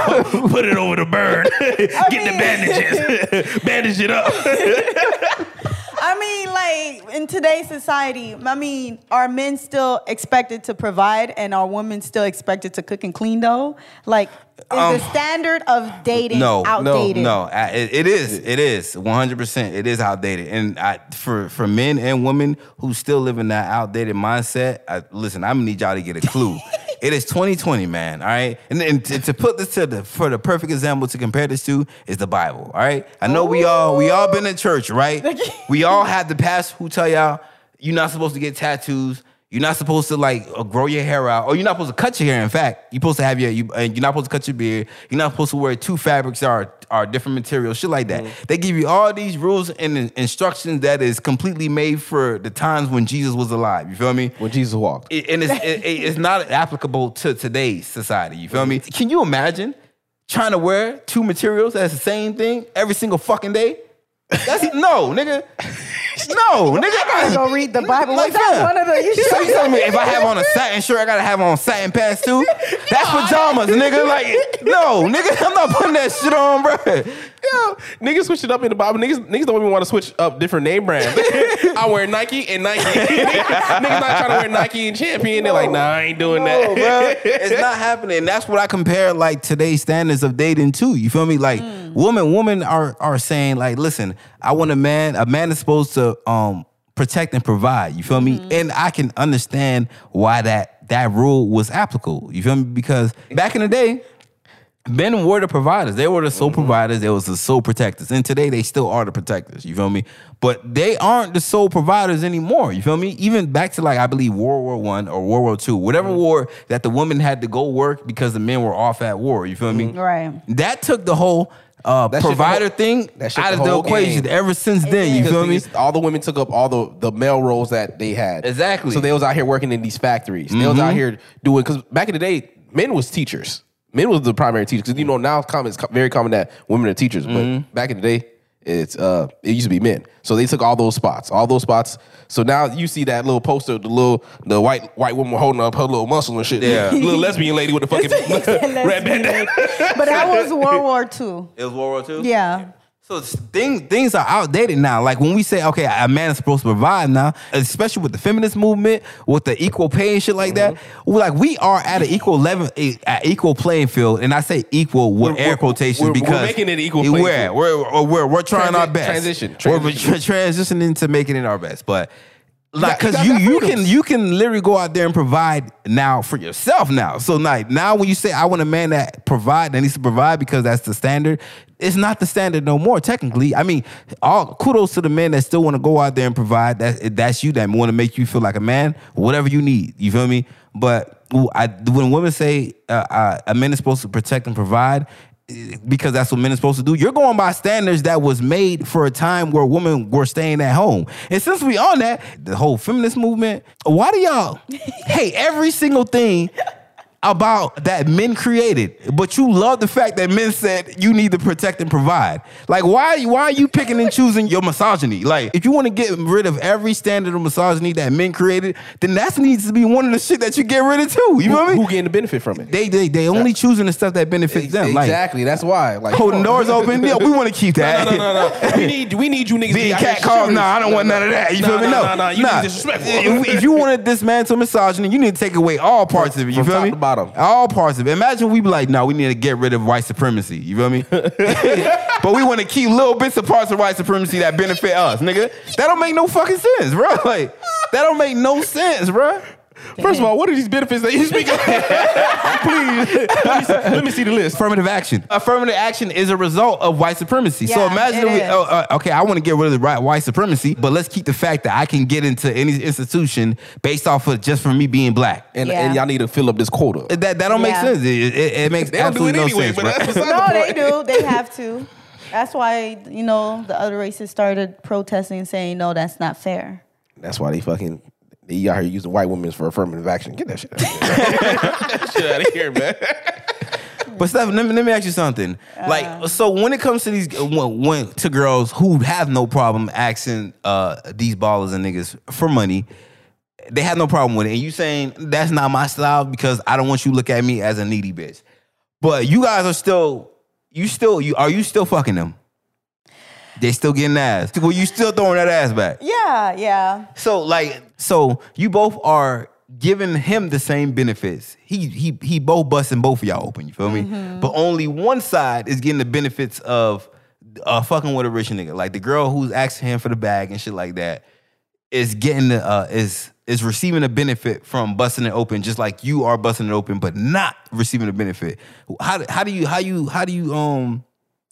put it over the burn, get the bandages, bandage it up. I mean, like in today's society, I mean, are men still expected to provide and are women still expected to cook and clean though? Like, is the standard of dating Um, no, outdated? No, no, I- it, it is. It is 100. percent It is outdated, and I, for for men and women who still live in that outdated mindset, I, listen, I'm gonna need y'all to get a clue. it is 2020, man. All right, and, and to, to put this to the for the perfect example to compare this to is the Bible. All right, I know we all we all been in church, right? we all had the pastor who tell y'all you're not supposed to get tattoos. You're not supposed to like uh, grow your hair out, or you're not supposed to cut your hair. In fact, you're supposed to have your, you, and you're not supposed to cut your beard. You're not supposed to wear two fabrics that are are different materials, shit like that. They give you all these rules and instructions that is completely made for the times when Jesus was alive. You feel me? When Jesus walked. It- and it's it, it- it's not applicable to today's society. You feel me? Can you imagine trying to wear two materials that's the same thing every single fucking day? That's no, nigga. No, nigga. I gotta go read the Bible. Like Was that that. one of the? You So sure? you telling me if I have on a satin shirt, I gotta have on satin pants too? That's pajamas, nigga. Like, no, nigga, I'm not putting that shit on, bro. Yo, niggas switch it up in the Bible. Niggas, niggas don't even want to switch up different name brands. I wear Nike and Nike. niggas not trying to wear Nike and Champion. They're like, nah, I ain't doing No, that. bro. It's not happening. And that's what I compare like today's standards of dating to. You feel me? Like mm. women, women are are saying like, listen, I want a man. A man is supposed to um protect and provide. You feel me? Mm-hmm. And I can understand why that that rule was applicable. You feel me? Because back in the day. Men were the providers. They were the sole mm-hmm. providers. They was the sole protectors. And today they still are the protectors. You feel me? But they aren't the sole providers anymore. You feel me? Even back to like I believe World War One or World War Two, whatever mm-hmm. war that the women had to go work because the men were off at war. You feel me? Right. That took the whole uh, That provider whole- thing that out the of the equation. game. Ever since then, you Because feel me? all the women took up all the, the male roles that they had. Exactly. So they was out here working in these factories. They was out here doing because back in the day, men was teachers. Men was the primary teachers. Because you know now it's, common, it's very common that women are teachers, but back in the day, it's uh it used to be men. So they took all those spots, all those spots. So now you see that little poster, the little the white white woman holding up her little muscle and shit. Yeah. little lesbian lady with the fucking red bandana. but that was World War II. It was World War Two. Yeah. So things things are outdated now. Like when we say, okay, a man is supposed to provide now, especially with the feminist movement, with the equal pay and shit like that. Mm-hmm. We're like we are at an equal level, a, a equal playing field, and I say equal with We're- air we're- quotations we're- we're because making it equal playing we're, field. We're, we're, we're, we're trying our best. transition, We're transition. tra- transitioning to making it our best, but. Like because you you you freedoms. can you can literally go out there and provide now for yourself now. So like now when you say I want a man that provide that needs to provide because that's the standard, it's not the standard no more. Technically, I mean, all kudos to the men that still want to go out there and provide. That that's you that want to make you feel like a man, whatever you need. You feel me? But I, when women say uh, uh, a man is supposed to protect and provide, because that's what men are supposed to do. You're going by standards that was made for a time where women were staying at home. And since we on that, the whole feminist movement, why do y'all hate every single thing about that men created, but you love the fact that men said you need to protect and provide. Like, why? Why are you picking and choosing your misogyny? Like, if you want to get rid of every standard of misogyny that men created, then that needs to be one of the shit that you get rid of too. You feel Who, me? who getting the benefit from it? They they they only choosing the stuff that benefits them. Like exactly. That's why. Like holding doors open. Yeah, we want to keep that. No, no, no, no. we need we need you niggas. Being cat shooting. nah, I don't want none of that. You feel me? No, nah, nah, you nah. disrespectful. If, if you want to dismantle misogyny, you need to take away all parts of it. You feel me? All parts of it. Imagine we be like, no, we need to get rid of white supremacy. You feel me? but we want to keep little bits of parts of white supremacy that benefit us, nigga. That don't make no fucking sense, bro. Like that don't make no sense, bro. First of all, what are these benefits that you speak of? Please, let me, see, let me see the list. Affirmative action. Affirmative action is a result of white supremacy. so Yeah, imagine, it if we, is. oh, uh, okay, I want to get rid of the right white supremacy, but let's keep the fact that I can get into any institution based off of just from me being black. And, Yeah. and y'all need to fill up this quota. That that don't make Yeah. sense. It, it, it makes They don't do it absolutely anyway, no sense, but bro. that's beside No, the they do. They have to. That's why you know the other races started protesting and saying, "No, that's not fair." That's why they fucking they out here using white women for affirmative action. Get that shit out of here. That shit out of here, man. But Steph, let me, let me ask you something. like, so when it comes to these, when, when to girls who have no problem asking uh, these ballers and niggas for money, they have no problem with it. And you saying that's not my style because I don't want you to look at me as a needy bitch. But you guys are still, you still, you are you still fucking them? They still getting ass. Well, you still throwing that ass back. Yeah, yeah. So like, so you both are giving him the same benefits. He he he both busting both of y'all open. You feel me? But only one side is getting the benefits of uh, fucking with a rich nigga. Like the girl who's asking him for the bag and shit like that is getting the uh, is is receiving a benefit from busting it open, just like you are busting it open, but not receiving a benefit. How how do you how you how do you um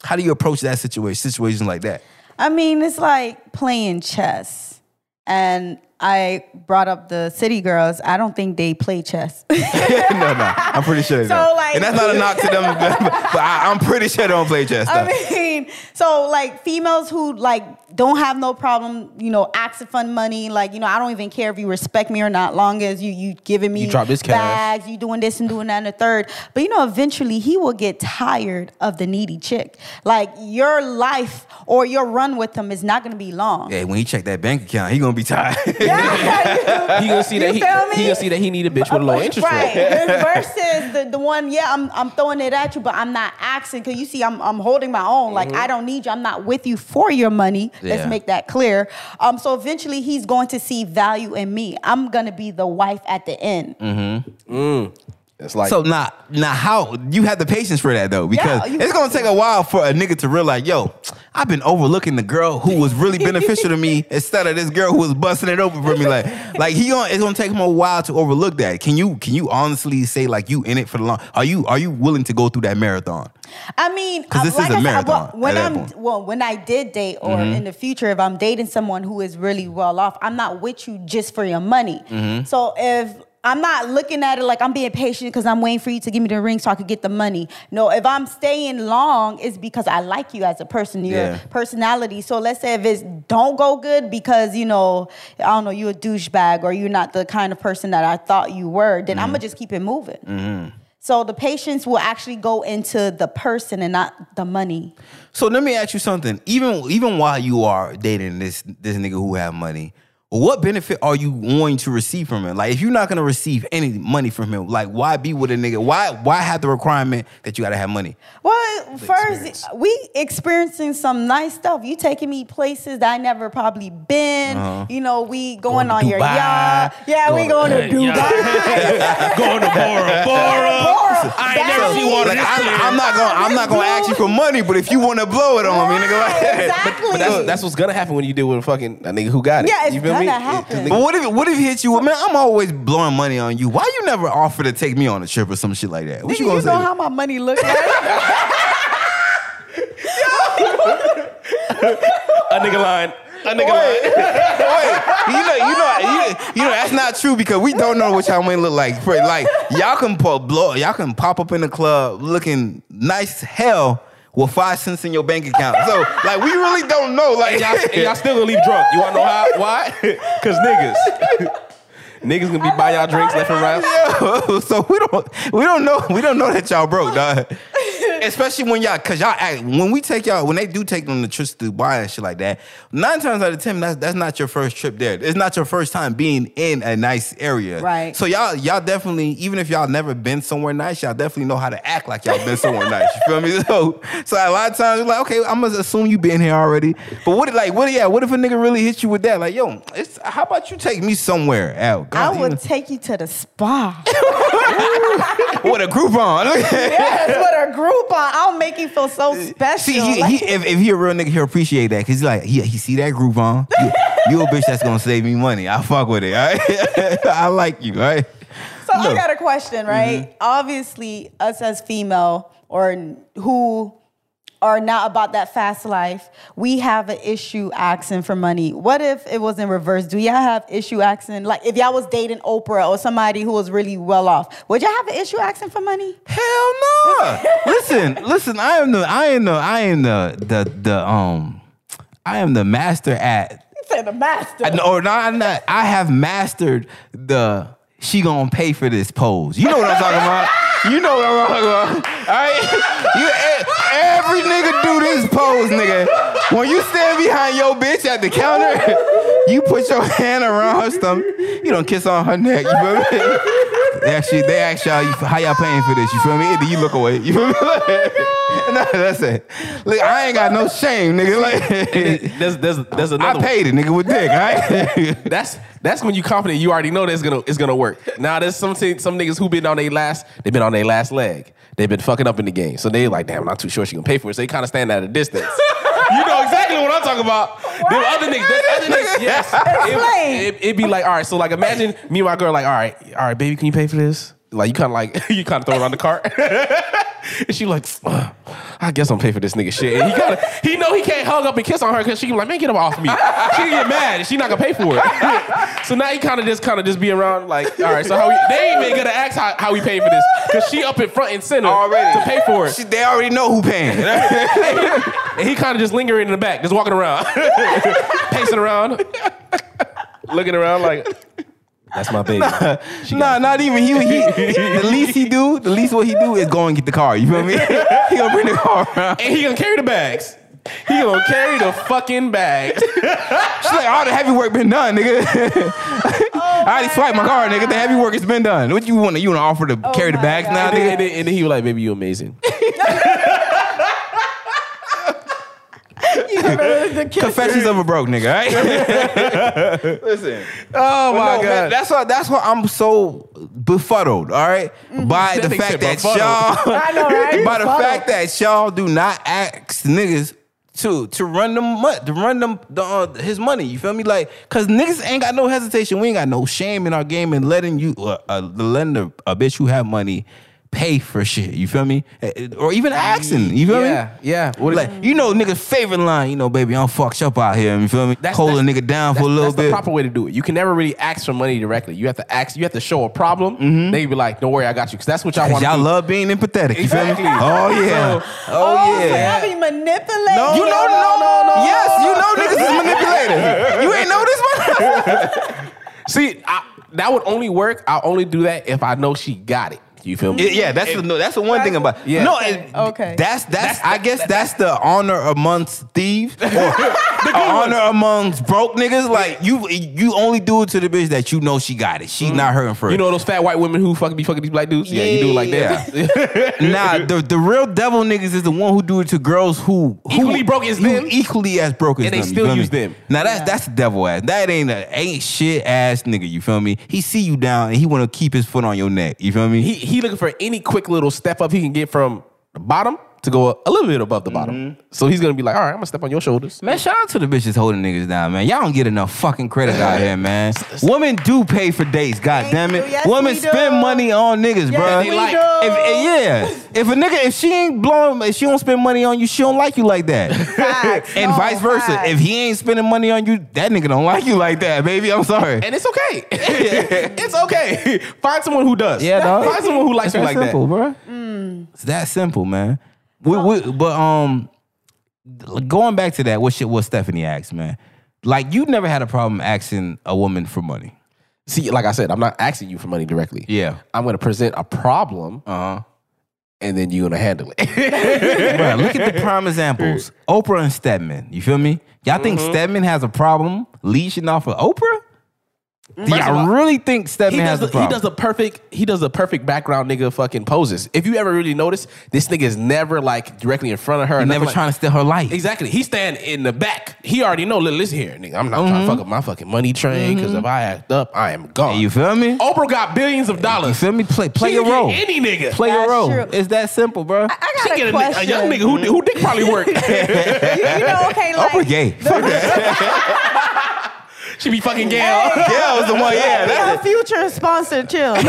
how do you approach that situation situation like that? I mean, it's like playing chess. And I brought up the city girls. I don't think they play chess. no, no, I'm pretty sure they So, don't. like- and that's not a knock to them, but I, I'm pretty sure they don't play chess. I mean, so like females who like don't have no problem, you know, asking fund money. Like, you know, I don't even care if you respect me or not, long as you you giving me You drop this cash. bags, you doing this and doing that and the third. But you know, eventually he will get tired of the needy chick. Like your life or your run with him is not gonna be long. Yeah, when he check that bank account, he gonna be tired. Yeah. He gonna see that You he, he gonna see that he need a bitch with a low interest right. rate. Versus the, the one, yeah, I'm I'm throwing it at you, but I'm not asking because you see, I'm I'm holding my own. Like mm-hmm. I don't need you. I'm not with you for your money. Yeah. Let's make that clear. Um, so eventually he's going to see value in me. I'm gonna be the wife at the end. Mm-hmm. Mm. It's like so now, now how you have the patience for that though? Because Yeah, it's gonna take a while for a nigga to realize, yo, I've been overlooking the girl who was really beneficial to me instead of this girl who was busting it open for me. Like, like he gonna, it's gonna take him a while to overlook that. Can you can you honestly say like you in it for the long? Are you are you willing to go through that marathon? I mean because this is like a I said, marathon well, when I'm point. Mm-hmm. well, when I did date, or in the future, if I'm dating someone who is really well off, I'm not with you just for your money. Mm-hmm. So if I'm not looking at it like I'm being patient because I'm waiting for you to give me the ring so I could get the money. No, if I'm staying long, it's because I like you as a person, your Yeah. personality. So let's say if it's don't go good because you know I don't know you're a douchebag or you're not the kind of person that I thought you were, then I'm gonna mm-hmm. just keep it moving. Mm-hmm. So the patience will actually go into the person and not the money. So let me ask you something. Even even while you are dating this this nigga who have money, what benefit are you going to receive from him? Like if you're not gonna receive any money from him, like why be with a nigga? Why why have the requirement that you gotta have money? Well, first experience. we experiencing some nice stuff. You taking me places that I never probably been. Uh-huh. You know, we going, Going to on your Dubai. yacht. Yeah, we going to Dubai. going to Bora Bora. I ain't never That seen one Like I'm, not gonna I'm not gonna ask you for money, but if you want to blow it on me, nigga, like Right, exactly. But that's, that's what's gonna happen when you deal with a fucking a nigga who got it. Yeah, it's you feel gonna me, that 'cause happen? But what if what if he hit you with man? I'm always blowing money on you. Why you never offer to take me on a trip or some shit like that? What Nigga, you you, gonna say? know how my money look like? a nigga line. A nigga line. Wait, you know, you know, you, you know that's not true because we don't know what y'all money look like. For- Like y'all can put blow, y'all can pop up in the club looking nice as hell with five cents in your bank account. So like we really don't know. Like And y'all, and y'all still gonna leave drunk. You wanna know how? Why? Cause niggas. niggas gonna be buy y'all drinks left and right. Yo, so we don't we don't know we don't know that y'all broke, dog. Especially when y'all, cause y'all act when we take y'all when they do take them to trips to Dubai and shit like that. Nine times out of ten, that's that's not your first trip there. It's not your first time being in a nice area, Right. So y'all y'all definitely even if y'all never been somewhere nice, y'all definitely know how to act like y'all been somewhere nice. You feel me? So so a lot of times we're like, okay, I'm gonna assume you been here already. But what if, like what yeah? What if a nigga really hit you with that? Like yo, it's how about you take me somewhere out? I would take you to the spa. with a Groupon. yes, with a Groupon. I'll make you feel so special. See, he, Like- he, if, if he a real nigga, he'll appreciate that because he's like, he, he see that Groupon. You, you a bitch that's gonna save me money. I fuck with it. All right? I like you. Right? So I got a question, right? Mm-hmm. Obviously, us as female or who are not about that fast life, we have an issue asking for money. What if it was in reverse? Do y'all have issue asking? Like if y'all was dating Oprah or somebody who was really well off, would y'all have an issue asking for money? Hell no. listen, listen. I am the, I am the, I am the, the, the, um, I am the master at You Say the master. I, no, or not. I have mastered the she gonna pay for this pose. You know what I'm talking about? You know what I'm talking about. All right? You, every nigga do this pose, nigga. When you stand behind your bitch at the counter, you put your hand around her stomach. You don't kiss on her neck. You me? They actually, they ask y'all, you- how y'all paying for this? You feel me? Then you look away. You feel me? Oh no, that's it. Look, I ain't got no shame, nigga. Like, There's there's there's another. I paid it, nigga, with dick. All right? That's that's when you confident you already know that's gonna it's gonna work. Now there's some t- some niggas who been on their last they've been on their last leg. They've been fucking up in the game, so they like damn I'm not too sure she gonna pay for it. So they kind of stand at a distance. You know exactly what I'm talking about. Them other niggas, them other niggas, yes. It, it, it'd be like all right, so like imagine me and my girl like all right, all right, baby, can you pay for this? Like you kind of like you kind of throw it on the cart. And she like, I guess I'm paying for this nigga shit. And he kind of, he know he can't hug up and kiss on her because she be like, man, get him off me. She can get mad she not gonna pay for it. so now he kind of just kind of just be around like, all right, so how we, they ain't even gonna ask how, how we pay for this because she up in front and center Already. to pay for it. She- they already know who paying. And he kind of just lingering in the back, just walking around, pacing around, looking around like, that's my baby. She nah, not even he, he, he- The least he do, the least what he do is go and get the car. You feel me? he gonna bring the car around. and he gonna carry the bags. He gonna carry the fucking bags. She's like, all the heavy work been done, nigga. I already oh swiped my car, nigga. The heavy work has been done. What you want? to You want to offer to oh carry the my bags God. now, nigga? and, then, and then he was like, baby, you amazing. Confessions of a broke nigga, right? Listen. Oh my no, man, that's why that's why I'm so befuddled, all right? By the That nigga fact that befuddled. y'all I know, right? by the Befuddled. fact that y'all do not ask niggas to to run them mo- to run them the, uh, his money. You feel me? Like, cause niggas ain't got no hesitation. We ain't got no shame in our game in letting you uh, uh, letting a, a bitch who have money pay for shit. You feel me? Eh, eh, Or even asking. You feel me? yeah, yeah. Like you know, niggas' favorite line. You know, baby, I'm fucked up out here. You feel me? That's- Hold a nigga down for a little that's bit. the proper way to do it. You can never really ask for money directly. You have to ask. You have to show a problem. They be like, "Don't worry, I got you." Because that's what y'all want. y'all do. love being empathetic. You feel me? Oh yeah. So- oh Oh, so yeah. y'all be manipulating. No, you know, no, no, no. Yes, you know niggas is manipulated. You ain't know this one. See, I, that would only work. I'll only do that if I know she got it. You feel me? yeah, that's the no, that's the one thing about Yeah. no. Okay, it- okay. That's that's I guess that's the honor amongst thieves or a honor amongst broke niggas. Like you you only do it to the bitch that you know she got it. She mm. not hurting for You know those fat white women who fucking be fucking these black dudes? Yeah, you do it like that. nah, the, the real devil niggas is the one who do it to girls who, who Equally broke as who them. equally as broke as And they them. you still feel me? use them. Now that's that's the devil ass. That ain't a ain't shit ass nigga. You feel me? He see you down and he want to keep his foot on your neck. You feel me? he he looking for any quick little step up he can get from the bottom to go a, a little bit above the Mm-hmm. bottom. So he's gonna be like, all right, I'm gonna step on your shoulders. Man, shout out to the bitches holding niggas down, man. Y'all don't get enough fucking credit out here, man. Women do pay for dates, god Thank damn it. you. Yes, Women we do. spend money on niggas, Yes, bruh. we like- do. If, yeah, if a nigga, if she ain't blowing, if she don't spend money on you, she don't like you like that. Facts. and No, vice versa. facts. If he ain't spending money on you, that nigga don't like you like that, baby. I'm sorry. And it's okay. it's okay. Find someone who does. Yeah, dog. Find someone who likes It's you that like simple, that. bro. It's that simple, man. We, we, but um, going back to that, what shit? What Stephanie asked, man. Like you never had a problem asking a woman for money. See, like I said, I'm not asking you for money directly. Yeah. I'm gonna present a problem, Uh huh. and then you're gonna handle it. Bruh, look at the prime examples. Oprah and Stedman. You feel me? Y'all think Mm-hmm. Stedman has a problem leashing off of Oprah? Do First of y'all all, really think he Stedman has the, a he does a perfect he does a perfect background nigga fucking poses. If you ever really notice, this nigga is never like directly in front of her. He never like- trying to steal her light. Exactly. He stand in the back. He already know. "Look, Listen here, nigga. I'm not trying to mm-hmm. fuck up my fucking money train because mm-hmm. if I act up, I am gone. You feel me? Oprah got billions of You dollars. feel me? Play play She your can get role. Any nigga. Play your That's role. true. It's that simple, bro. I She got get a a, question. a young nigga who, who dick probably work. you, you know, okay, like Oprah gay. Fuck that. she be fucking gay. Yeah, was the one. Yeah, Be that's our future sponsor, too.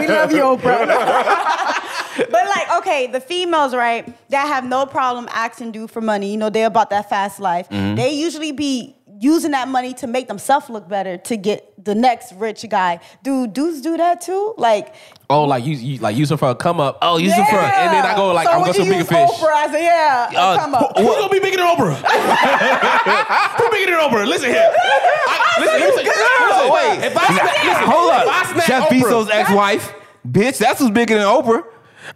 we love you, Oprah. but like, okay, the females, right, that have no problem asking dude for money. You know, they're about that fast life. Mm-hmm. They usually be using that money to make themselves look better to get the next rich guy. Do dudes do that too? Like, Oh, like you, you like use her for a come up. Oh, use her for- yeah. and then I go like, so I'm gonna you some bigger use fish. Oprah as a yeah, a Uh, come up. Who's gonna be bigger than Oprah? Who bigger than Oprah? Listen here. I, listen, listen, listen. Wait. If I snap, listen, Hold if I up. snap Chef Oprah, Bezos' ex-wife. Bitch, that's who's bigger than Oprah.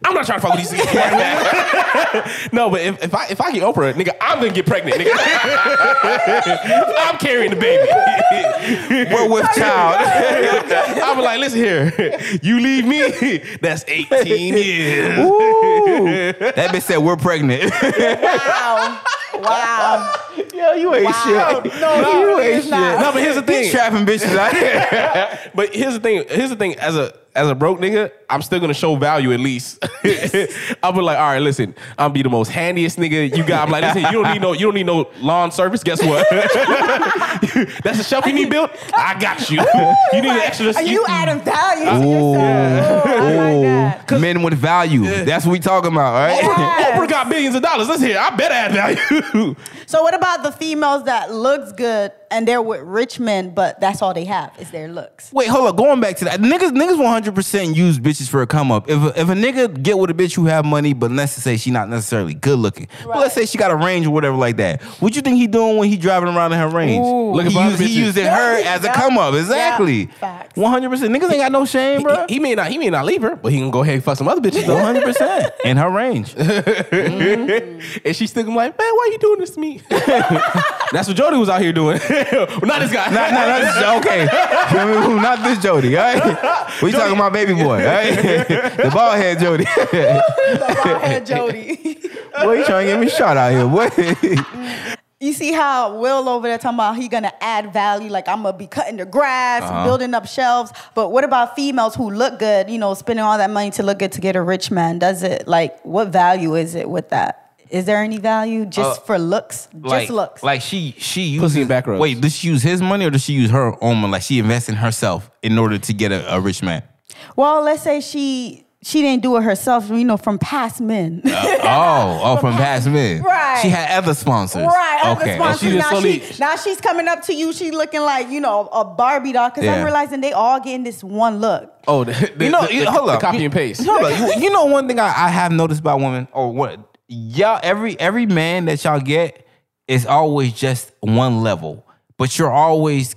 I'm not trying to fuck with these niggas. no, but if, if I if I get Oprah, nigga, I'm gonna get pregnant, nigga. I'm carrying the baby. We're with child. I'm like, listen here. You leave me, that's 18 years. Ooh. That bitch said we're pregnant. Wow. Wow. Yo, you ain't Wow. shit. No, you ain't shit. not. No, but here's the He's thing. trapping bitches out here. But here's the thing. Here's the thing. As a as a broke nigga, I'm still gonna show value at least. I'll be like, all right, listen, I'm be the most handiest nigga you got. I'm like, listen, you don't need no, you don't need no lawn service. Guess what? That's a shelf you need built. I got you. You need an extra. Are you adding value to Ooh. yourself? Ooh, I like that. Men with value. That's what we talking about, right? Yes. Oprah got billions of dollars. Listen here, I better add value. So what about the females that looks good and they're with rich men, but that's all they have is their looks? Wait, hold up. Going back to that, niggas, niggas, one hundred percent use bitches for a come up. If a, if a nigga get with a bitch who have money, but let's say she not necessarily good looking, but let's say she got a range or whatever like that, what you think he doing when he driving around in her range? Ooh. Looking he, use, he using her Yeah. as a come up. Exactly. Yeah. Facts. One hundred percent. Niggas ain't got no shame, bro. he, he may not, he may not leave her, but he can go ahead and fuck some other bitches though. hundred percent in her range. and she still gonna be like, man, why you doing this to me? That's what Jody was out here doing. not this guy. Not, not, not this, okay. Not this Jody, all right? We talking about baby boy, all right? the bald head Jody. The bald-head Jody. boy, you trying to get me shot out here, boy. you see how Will over there talking about he gonna add value, like I'm gonna be cutting the grass, Uh-huh. building up shelves. But what about females who look good? You know, spending all that money to look good to get a rich man? Does it like what value is it with that? Is there any value just Uh, for looks? like, just looks. Like she she uses Pussy back rubs. Wait, does she use his money or does she use her own money? Like she invests in herself in order to get a, a rich man. well, let's say she she didn't do it herself. You know, from past men. oh, oh, from past men. Right. She had other sponsors. Right, other Okay. sponsors. she just now, slowly- she, now she's coming up to you. She's looking like you know a Barbie doll. Because Yeah. I'm realizing they all getting this one look. Oh, the, the, You know, the, you- the- hold the up. copy and paste. Hold up. You, you know one thing I, I have noticed about women, or what y'all every every man that y'all get is always just one level, but you're always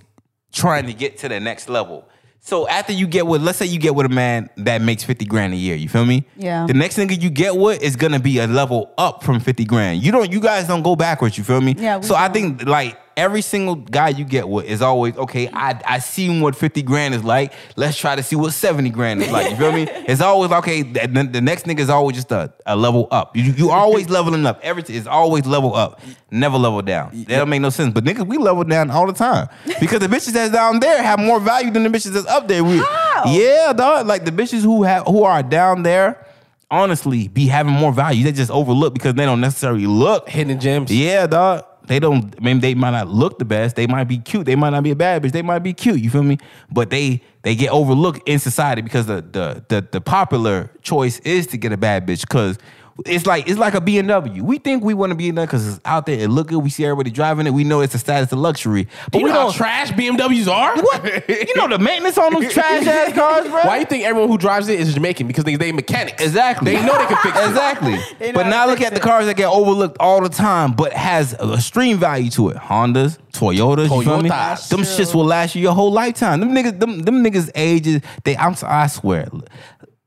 trying to get to the next level. So after you get with, let's say you get with a man that makes 50 grand a year, you feel me? Yeah. The next nigga you get with is gonna be a level up from 50 grand. You don't you guys don't go backwards, you feel me? Yeah, So I don't. think like every single guy you get with is always okay. I I seen what fifty grand is like. Let's try to see what seventy grand is like. You feel me? It's always okay. The, the- next nigga is always just a, a level up. You you always leveling up. Everything is always level up, never level down. That don't make no sense. But niggas, we level down all the time because the bitches that's down there have more value than the bitches that's up there. We, How? yeah, dog. Like the bitches who have who are down there honestly be having more value. They just overlook because they don't necessarily look. Hidden gems. Yeah, dog. They don't. Maybe they might not look the best. They might be cute. They might not be a bad bitch. They might be cute. You feel me? But they they get overlooked in society because the the the, the popular choice is to get a bad bitch because. It's like it's like a BMW. We think we want to be in there because it's out there. It look good. We see everybody driving it. We know it's a status of luxury. But Do you we know how don't. trash BMWs are? what? You know the maintenance on those trash ass cars, bro. Why you think everyone who drives it is Jamaican? Because they they mechanics. Exactly. They know they can fix it. Exactly. But now look fix at the cars that get overlooked all the time, but has a extreme value to it. Hondas, Toyotas, you feel me? Them shits will last you your whole lifetime. Them niggas, them, them niggas ages, they I'm s- I swear.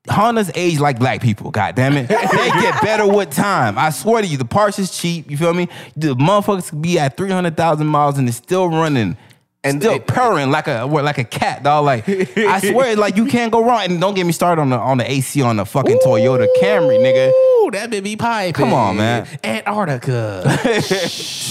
Hondas age like black people, god damn it. They get better with time. I swear to you, the parts is cheap, you feel me? The motherfuckers could be at 300,000 miles and it's still running. And still it- purring like a like a cat, dog. Like I swear, like you can't go wrong. And don't get me started on the on the AC on the fucking Toyota Camry, nigga. Ooh, that baby pipe. Come on, man. Antarctica.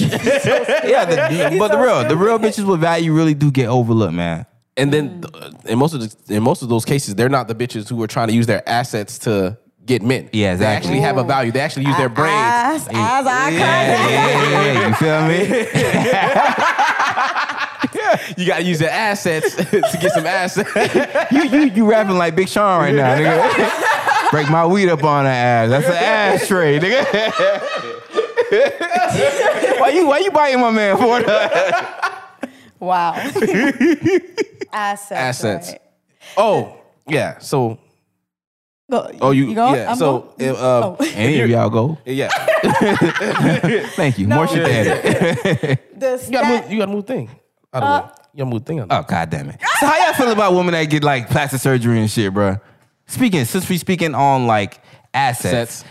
Yeah, the, but the real the real bitches with value really do get overlooked, man. And then uh, in most of the, in most of those cases, they're not the bitches who are trying to use their assets to get men. Yeah, They exactly. actually have a value. They actually use their brains. As, as I Yeah, yeah, yeah, you feel me? You got to use your assets to get some assets. You you you rapping like Big Sean right now, nigga. Break my weed up on the ass. That's an ashtray, nigga. why you why you biting my man for that? Wow. Assets. Assets. right. Oh, yeah. So, Go- oh, you, go? yeah. I'm so, going? uh, uh, Oh. Any of y'all go. yeah. Thank you. More shit daddy. The You got to stat- move. You got to move thing. Out of Uh, the way. You got to move thing. Out of Oh god damn it. So how y'all feel about women that get like plastic surgery and shit, bro? Speaking since we speaking on like assets, Assets.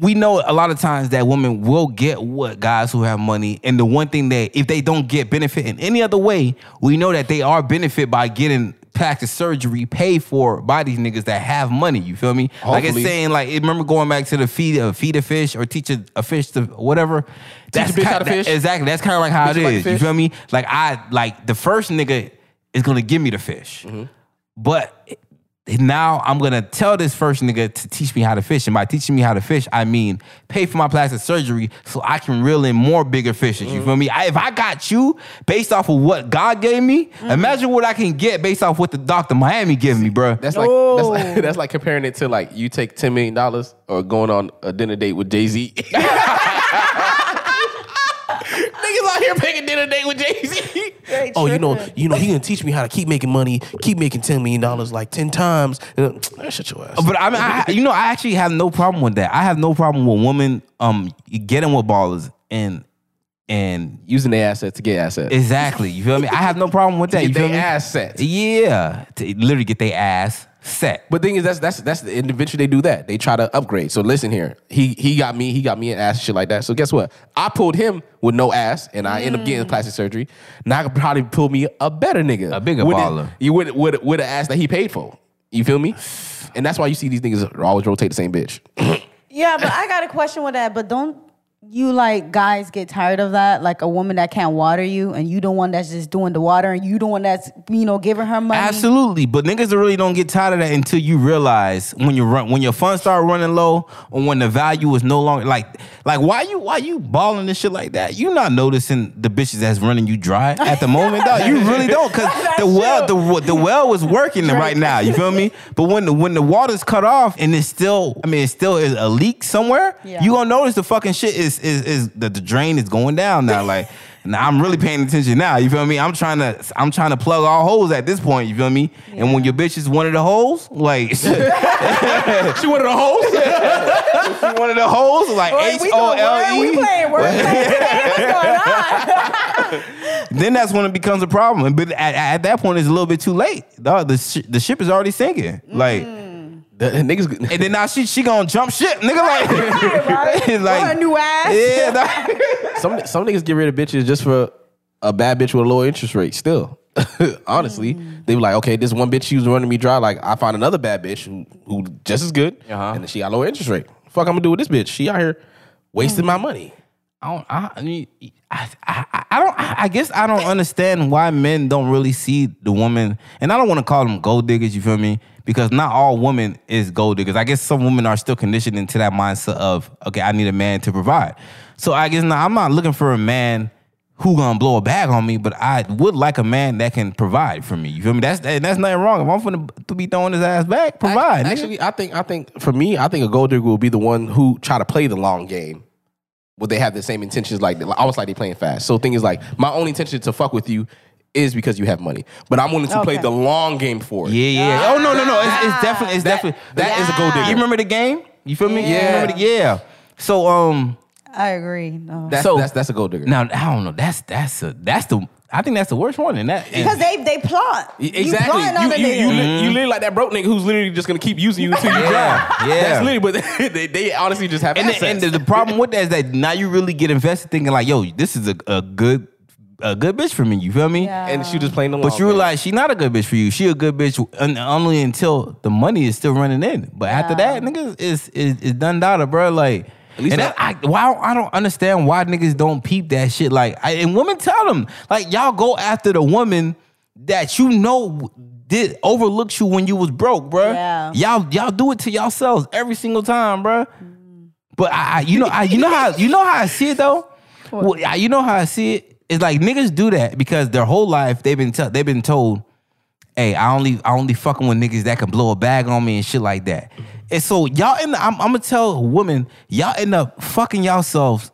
We know a lot of times that women will get what guys who have money, and the one thing that if they don't get benefit in any other way, we know that they are benefit by getting plastic surgery paid for by these niggas that have money. You feel me? Like it's saying like remember going back to the feed uh, feed a fish or teach a, a fish to whatever. That's a bitch ki- how to that- Exactly. That's kind of like how Bitch it like is. You feel me? Like I like the first nigga is gonna give me the fish, Mm-hmm. but now I'm gonna tell this first nigga to teach me how to fish. And by teaching me how to fish, I mean pay for my plastic surgery so I can reel in more bigger fishes. Mm-hmm. You feel me? I, if I got you based off of what God gave me, Mm-hmm. imagine what I can get based off what the doctor Miami gave me, bro. That's like, that's like that's like comparing it to like you take ten million dollars or going on a dinner date with Jay Z. Niggas out here picking dinner date with Jay Z. Oh, you know, you know, he gonna teach me how to keep making money, keep making ten million dollars like ten times. Uh, Shut your ass. But I mean, I, you know, I actually have no problem with that. I have no problem with women um getting with ballers and and Using their assets to get assets. exactly. You feel me? I have no problem with that. Get you feel their me? assets. Yeah, to literally get their ass set. But thing is, that's that's that's the and eventually they do that. They try to upgrade. So listen here, he he got me, he got me an ass shit like that. So guess what? I pulled him with no ass, and I end up getting mm. plastic surgery. Now I could probably pull me a better nigga, A bigger with it- baller. you with with with an ass that he paid for. You feel me? And that's why you see these niggas always rotate the same bitch. Yeah, but I got a question with that. But don't you like guys get tired of that? Like a woman that can't water you, and you the one that's just doing the water, and you the one that's you know giving her money. Absolutely, but niggas really don't get tired of that until you realize when you run when your funds start running low or when the value is no longer like like why you why you balling this shit like that? You not noticing the bitches that's running you dry at the moment, dog. You really don't because the well the the well is working right now. You feel me? But when the when the water's cut off and it's still I mean it's still is a leak somewhere, Yeah. you gonna notice the fucking shit is is is the, the drain is going down now like. Now I'm really paying attention now. You feel me? I'm trying to I'm trying to plug all holes at this point. You feel me? And when your bitch is one of the holes, like she she one of the hoes. one of the holes, like Boy, H we O going word, L we E. playing word play. What's going on? Then that's when it becomes a problem. But at, at that point, it's a little bit too late. Dog, the sh- the ship is already sinking. Like, mm. The niggas. and then now she she gonna jump ship, nigga. Like, Right? like Or a new ass. yeah. dog. some some niggas get rid of bitches just for a bad bitch with a low interest rate. Still, honestly, they be like, okay, this one bitch she was running me dry. Like, I found another bad bitch who who just as good, Uh-huh. and then she got lower interest rate. Fuck, I'm gonna do with this bitch. She out here wasting my money. I don't. I, I mean, I, I, I don't. I guess I don't understand why men don't really see the woman, and I don't want to call them gold diggers. You feel me? Because not all women is gold diggers. I guess some women are still conditioned into that mindset of okay, I need a man to provide. So I guess now I'm not looking for a man who gonna blow a bag on me, but I would like a man that can provide for me. You feel me? That's that's nothing wrong. If I'm finna to be throwing his ass back, provide. nigga. Actually, I think I think for me, I think a gold digger will be the one who try to play the long game. Would they have the same intentions like I was like they playing fast? So thing is like my only intention to fuck with you is because you have money, but I'm willing to play the long game for it. Yeah, yeah. Oh no, no, no. It's, it's definitely, it's That- definitely that is a gold digger. You remember the game? You feel me? Yeah. You the, yeah. So um, I agree. No. That's, So- that's that's a gold digger. now I don't know. That's that's a, that's the. I think that's the worst one. And that because they they plot. You Exactly. You, the you, you, nigga. li- you literally like that broke nigga who's literally just gonna keep using you until you Yeah, drown. yeah. That's literally, but they, they honestly just have and, the, and the, the problem with that is that now you really get invested thinking like, yo, this is a, a good a good bitch for me. You feel me? Yeah. and she just playing the long But you game. realize she not a good bitch for you. She a good bitch only until the money is still running in. But after that, niggas is is is done data, bro. Like. least and that- that, I, why I don't understand why niggas don't peep that shit. Like, I, and women tell them, like, y'all go after the woman that you know did overlooked you when you was broke, bro. Yeah. Y'all y'all do it to yourselves every single time, bruh. But I, I you know, I, you know how you know how I see it though. Well, I- you know how I see it. It's like niggas do that because their whole life they've been tell they've been told, "Hey, I only I only fucking with niggas that can blow a bag on me and shit like that." And so y'all end. I'm, I'm gonna tell women y'all end up fucking yourselves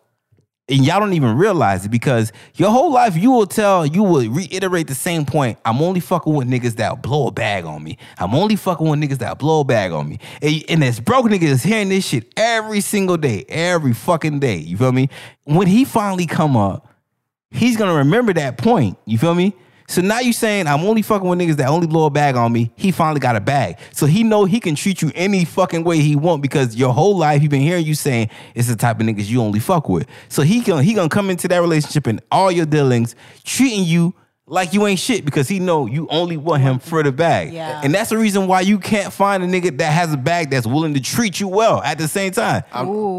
and y'all don't even realize it because your whole life you will tell you will reiterate the same point i'm only fucking with niggas that blow a bag on me i'm only fucking with niggas that blow a bag on me and, and this broke nigga is hearing this shit every single day every fucking day you feel me when he finally come up he's gonna remember that point you feel me so now you saying I'm only fucking with niggas that only blow a bag on me. He finally got a bag, so he know he can treat you any fucking way he want because your whole life he been hearing you saying it's the type of niggas you only fuck with. So he gonna he gonna come into that relationship and all your dealings treating you like you ain't shit because he know you only want him for the bag. Yeah. And that's the reason why you can't find a nigga that has a bag that's willing to treat you well at the same time.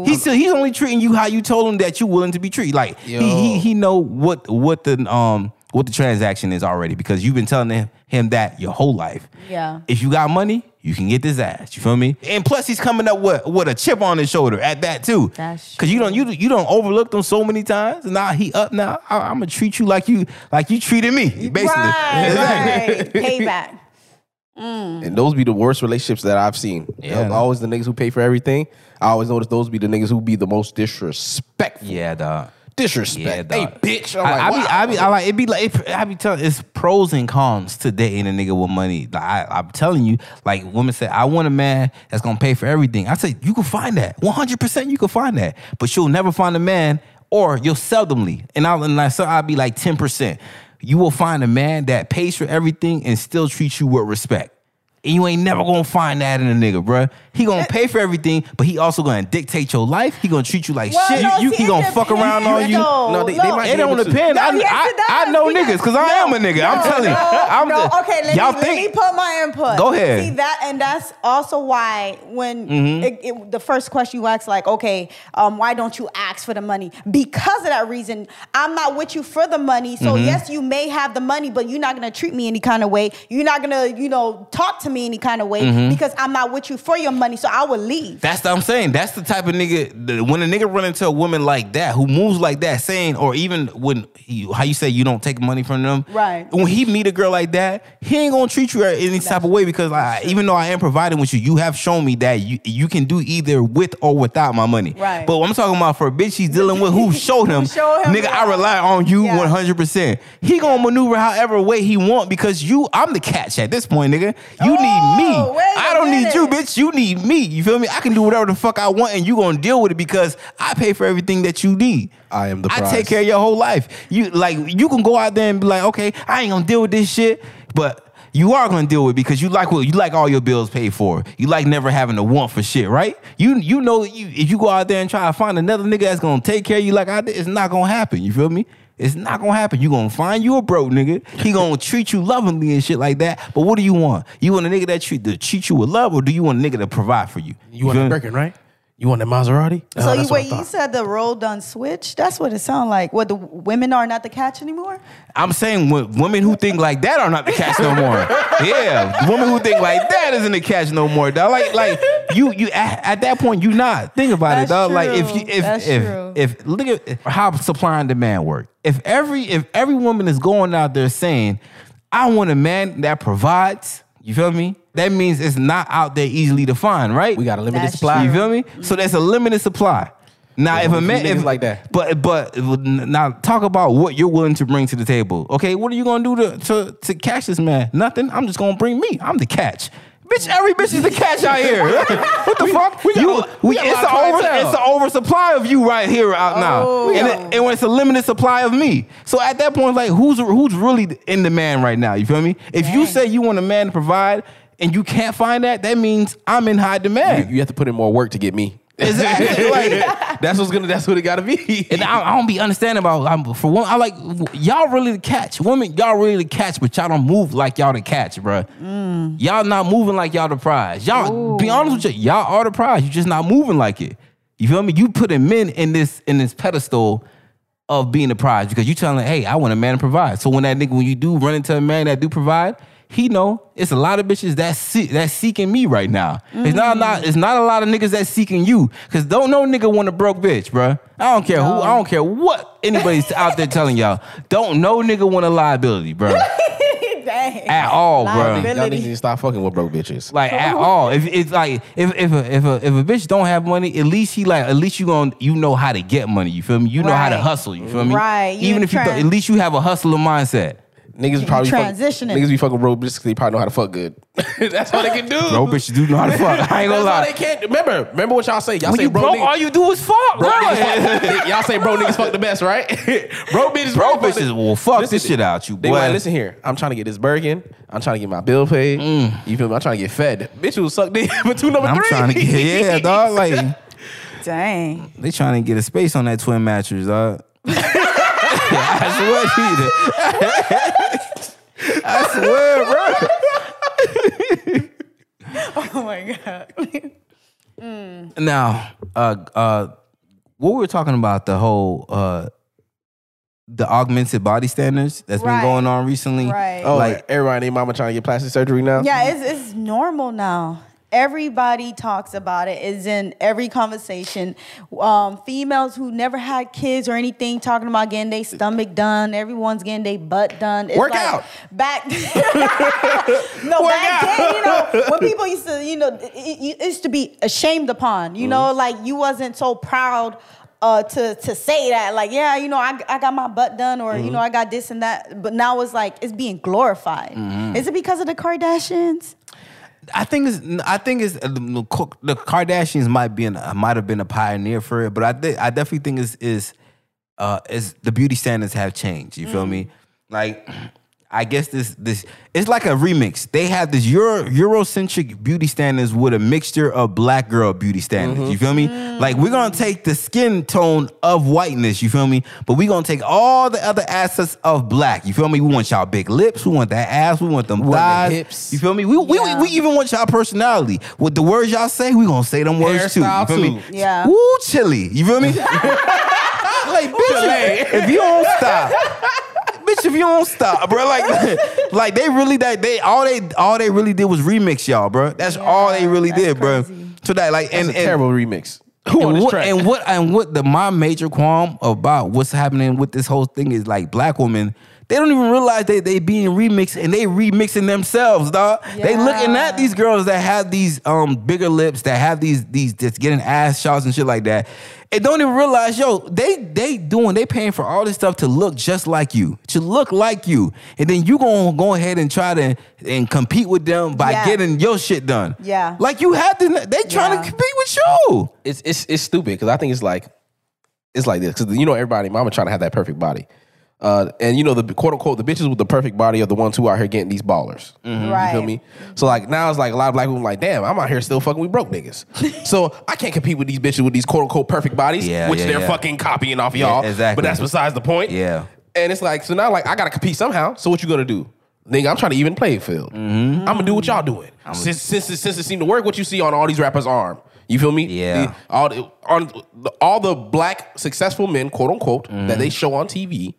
he's still he's only treating you how you told him that you're willing to be treated. Like he, he he know what what the um what the transaction is already because you've been telling him, him that your whole life. Yeah. If you got money, you can get this ass. You feel me? And plus, he's coming up with with a chip on his shoulder at that too. That's Cause you don't you you don't overlook them so many times. And now he up now. I, I'm gonna treat you like you like you treated me. Basically. Right, Exactly. right. Payback. Mm. And those be the worst relationships that I've seen. Yeah. They're always the niggas who pay for everything. I always notice those be the niggas who be the most disrespectful. Yeah, dog. Disrespect. Yeah, hey, bitch. I'm I, like, I be, wow. I be, I like, it be like, it, I be telling, it's pros and cons to dating a nigga with money. Like, I, I'm telling you, like, women say, I want a man that's gonna pay for everything. I say, you can find that. 100% you can find that. But you'll never find a man, or you'll seldomly, and I'll, and I, so I'll be like 10%. You will find a man that pays for everything and still treats you with respect. And you ain't never gonna find that in a nigga, bruh. He gonna pay for everything, but he also gonna dictate your life. He gonna treat you like Well, shit. no, you, see, he it gonna fuck around on you. though. No, they- they might It don't depend. No, I, yes, I, I know niggas because I am a nigga. I'm telling you. no, I'm no, the- okay, let y'all me, think let me put my input. Go ahead. See that, and that's also why when Mm-hmm. it, it, the first question you ask, like, okay, um, why don't you ask for the money? Because of that reason, I'm not with you for the money. So Mm-hmm. yes, you may have the money, but you're not gonna treat me any kind of way. You're not gonna, you know, talk to me any kind of way Mm-hmm. because I'm not with you for your money. So I will leave. That's what I'm saying. That's the type of nigga. the- When a nigga run into a woman like that, who moves like that, saying, or even when he, how you say you don't take money from them, Right. When he meet a girl like that, he ain't gonna treat you any type of way because I, even though I am providing with you, you have shown me that you you can do either with or without my money. Right. But I'm talking about for a bitch he's dealing with who showed him, showed him, nigga, I rely on you Yeah. 100. percent He gonna maneuver however way he want because you, I'm the catch at this point, nigga. You oh, need me. Oh, wait a I don't need you, bitch. You need me. You feel me? I can do whatever the fuck I want, and you gonna deal with it because I pay for everything that you need. I am the I take care of your whole life. You like you can go out there and be like, okay, I ain't gonna deal with this shit, but. You are gonna deal with it because you like what you like all your bills paid for. You like never having to want for shit, right? You you know you if you go out there and try to find another nigga that's gonna take care of you like I did, it's not gonna happen. You feel me? It's not gonna happen. You gonna find you a broke nigga. He gonna treat you lovingly and shit like that. But what do you want? You want a nigga that treat to treat you with love, or do you want a nigga to provide for you? You want a? Birkin, right? You want that Maserati? So Oh, you that's what I wait, you said the role done switch? That's what it sounded like. What the women are not the catch anymore? I'm saying women who think like that are not the catch no more. yeah, women who think like that isn't the catch no more. Dog. Like like you you at, at that point you not think about That's it, dog. Like if you if That's if true. if look at how supply and demand work. If every if every woman is going out there saying, I want a man that provides. You feel me? That means it's not out there easily to find, right? We got a limited That's supply. You feel me? So there's a limited supply. Now, if a only man, few if like that. but but now talk about what you're willing to bring to the table. Okay, what are you gonna do to to to catch this man? Nothing. I'm just gonna bring me. I'm the catch. Bitch, every bitch is the catch out here. what the fuck? we got you, a- we got a it's lot an over, clientele. it's an oversupply of you right here out now, Oh. and, it, and when it's a limited supply of me. So at that point, like, who's who's really in demand right now? You feel me? If you say you want a man to provide and you can't find that, that means I'm in high demand. You, you have to put in more work to get me. Exactly. like, That's what's gonna. That's what it gotta be. and I, I don't be understanding about I'm, for one. I like y'all really the catch. Women, y'all really the catch, but y'all don't move like y'all the catch, bruh. Mm. Y'all not moving like y'all the prize. Y'all be honest with you, y'all are the prize. You just not moving like it. You feel me? You putting men in this in this pedestal of being the prize because you telling, hey, I want a man to provide. So when that nigga, when you do run into a man that do provide, he know it's a lot of bitches that see, that's seeking me right now. It's not, not mm-hmm. it's not a lot of niggas that's seeking you because don't no nigga want a broke bitch, bruh. I don't care who, I don't care what anybody's out there telling y'all. Don't no nigga want a liability, bruh. Dang. At all, bruh. Liability. Y'all need to stop fucking with broke bitches. Like at all. If it's like if if a, if a if a bitch don't have money, at least he like at least you going you know how to get money. You feel me? You know how to hustle. You feel me? Right. You Even if you tran- don't, at least you have a hustler mindset. Niggas probably fuck, transitioning. niggas be fucking broke bitches because they probably know how to fuck good. That's all they can do. Bro, bitches do know how to fuck. I ain't gonna That's all lie. they can't. Remember, remember what y'all say. Y'all When say you bro, broke, niggas, all you do is fuck, bro bro. niggas fuck, y'all say bro niggas fuck the best, right? bro bitches, Bro fuck bitches will fuck Listen, this shit out you, They boy. like, listen here. I'm trying to get this Birkin. I'm trying to get my bill paid. You feel me? I'm trying to get fed. Bitch will suck dick for two number Mm. I'm three. trying to get yeah, dog. Like Dang. they trying to get a space on that twin mattress, dog. I swear, she I swear, bro. Oh my God. Now, uh, uh, what we were talking about the whole uh, the augmented body standards that's Right. been going on recently. Right. Oh, Like- like everybody, mama trying to get plastic surgery now. Yeah, it's, it's normal now. Everybody talks about it. It's in every conversation. Um, females who never had kids or anything talking about getting their stomach done. Everyone's getting their butt done. It's Work like out. Back, no, Work back out. then, you know, when people used to, you know, it, used to be ashamed upon. You know, Mm-hmm. like you wasn't so proud. Uh, to to say that like yeah you know I, I got my butt done or Mm-hmm. you know I got this and that but now it's like it's being glorified Mm-hmm. is it because of the Kardashians I think it's I think it's uh, the the Kardashians might be an, might have been a pioneer for it, but I think I definitely think is is uh is the beauty standards have changed. You feel me? Like I guess this this it's like a remix. They have this Euro Eurocentric beauty standards with a mixture of black girl beauty standards. You feel me? Mm-hmm. Like we're gonna take the skin tone of whiteness. You feel me? But we're gonna take all the other assets of black. You feel me? We want y'all big lips. We want that ass. We want them want the thighs. hips. You feel me? We, we, Yeah. we even want y'all personality. With the words y'all say, we gonna say them words too. You Hairstyle feel me? Yeah. Woo, chilly. You feel me? like, bitch, if you don't stop. Bitch, if you don't stop, bro, like, like they really that they all they all they really did was remix y'all, bro. That's all they really that's did, bro. crazy. So that like That's and, a and terrible remix. Who on and this what, track? and what and what the my major qualm about what's happening with this whole thing is like black women they don't even realize they they being remixed and they remixing themselves, dog. They looking at these girls that have these um bigger lips, that have these these just getting ass shots and shit like that, and don't even realize, yo, they they doing they paying for all this stuff to look just like you, to look like you, and then you gonna go ahead and try to and compete with them by Yeah. getting your shit done. Yeah. like you have to. They trying Yeah. to compete with you. it's it's it's stupid because I think it's like it's like this because you know everybody, mama trying to have that perfect body, uh, and you know the quote unquote the bitches with the perfect body are the ones who out here getting these ballers. Mm-hmm. Right. You feel me? So like now it's like a lot of black women like, damn, I'm out here still fucking with broke niggas. so I can't compete with these bitches with these quote unquote perfect bodies, Yeah, which yeah, they're yeah. fucking copying off y'all. exactly. But that's besides the point. Yeah. And it's like so now like I gotta compete somehow. So what you gonna do? Nigga, I'm trying to even play field. Mm-hmm. I'm gonna do what y'all doing. Since since it, since it seemed to work, what you see on all these rappers' arm. You feel me? Yeah. The- all the, on the, all the black successful men, quote unquote, Mm-hmm. that they show on TV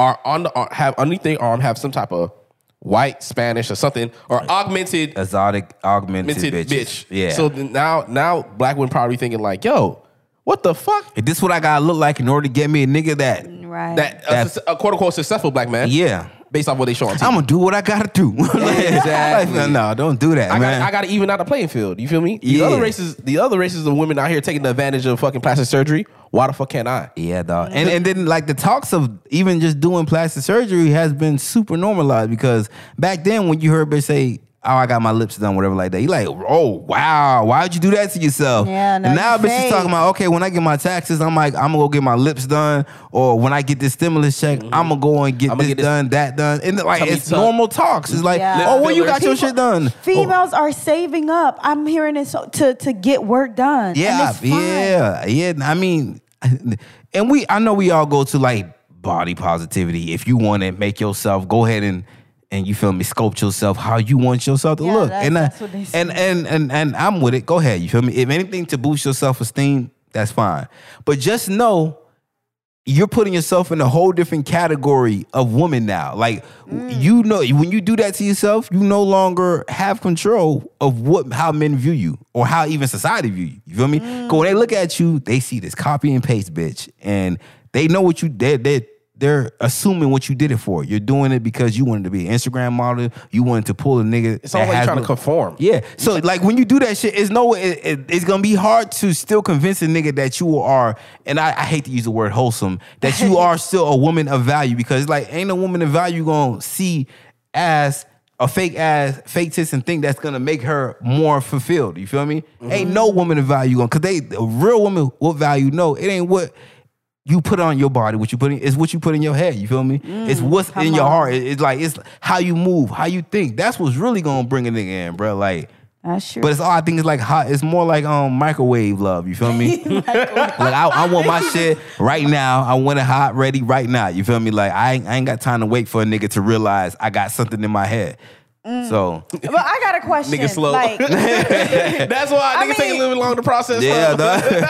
are on the have underneath their arm have some type of white, Spanish, or something, or augmented Exotic, augmented, augmented bitches. bitch. Yeah. So then now now black women probably thinking like, yo, what the fuck? If this what I gotta look like in order to get me a nigga that, Right. That uh, a, a uh, quote unquote successful black man. yeah, Based off what they show on TV. I'm gonna do what I gotta do. Exactly. Like, no, don't do that, I man. got I got to even out the playing field. You feel me? The Yeah. other races, the other races of women out here taking advantage of fucking plastic surgery. Why the fuck can't I? Yeah, dog. And and then like the talks of even just doing plastic surgery has been super normalized because back then when you heard bitch say, "Oh, I got my lips done," whatever like that, you like, "Oh, wow, why'd you do that to yourself?" Yeah, no, and now you bitch is talking about, okay, when I get my taxes, I'm like, I'm gonna go get my lips done, or when I get this stimulus check, mm-hmm. I'm gonna go and get I'ma this get this done, that done, and like it's tuck. normal talks. It's like, Yeah. oh, well, you got your shit done. Females are saving up. I'm hearing this to to get work done. Yeah, and it's fine. yeah, yeah. I mean, and we, I know we all go to like body positivity. If you want to make yourself, go ahead and and you feel me, sculpt yourself how you want yourself to Yeah, look. that's- and I- that's what they say. and and and and I'm with it. Go ahead. You feel me? If anything to boost your self esteem, that's fine. But just know you're putting yourself in a whole different category of woman now. Like Mm. you know, when you do that to yourself, you no longer have control of what how men view you or how even society view you. You feel me? Mm. Cause when they look at you, they see this copy and paste bitch, and they know what you did. They, they're assuming what you did it for. You're doing it because you wanted to be an Instagram model. You wanted to pull a nigga. It's always that like has trying to conform. yeah. So like when you do that shit, it's no it, it- it's gonna be hard to still convince a nigga that you are, and I, I hate to use the word wholesome, that you are still a woman of value because like ain't a woman of value gonna see as a fake ass, fake tits and think that's gonna make her more fulfilled. You feel me? Ain't mm-hmm. no woman of value gonna cause they a real woman what value no, it ain't what you put on your body, what you put in, it's what you put in your head. You feel me? it's what's in your on. heart. It- it's like it's how you move, how you think. That's what's really gonna bring a nigga in, bro. Like, That's true. but it's all I think it's like hot. It's more like um microwave love. You feel me? like I, I want my shit right now. I want it hot, ready right now. You feel me? Like I ain't, I ain't got time to wait for a nigga to realize I got something in my head. So but I got a question. Nigga slow. Like, That's why I niggas take a little bit longer to process. yeah,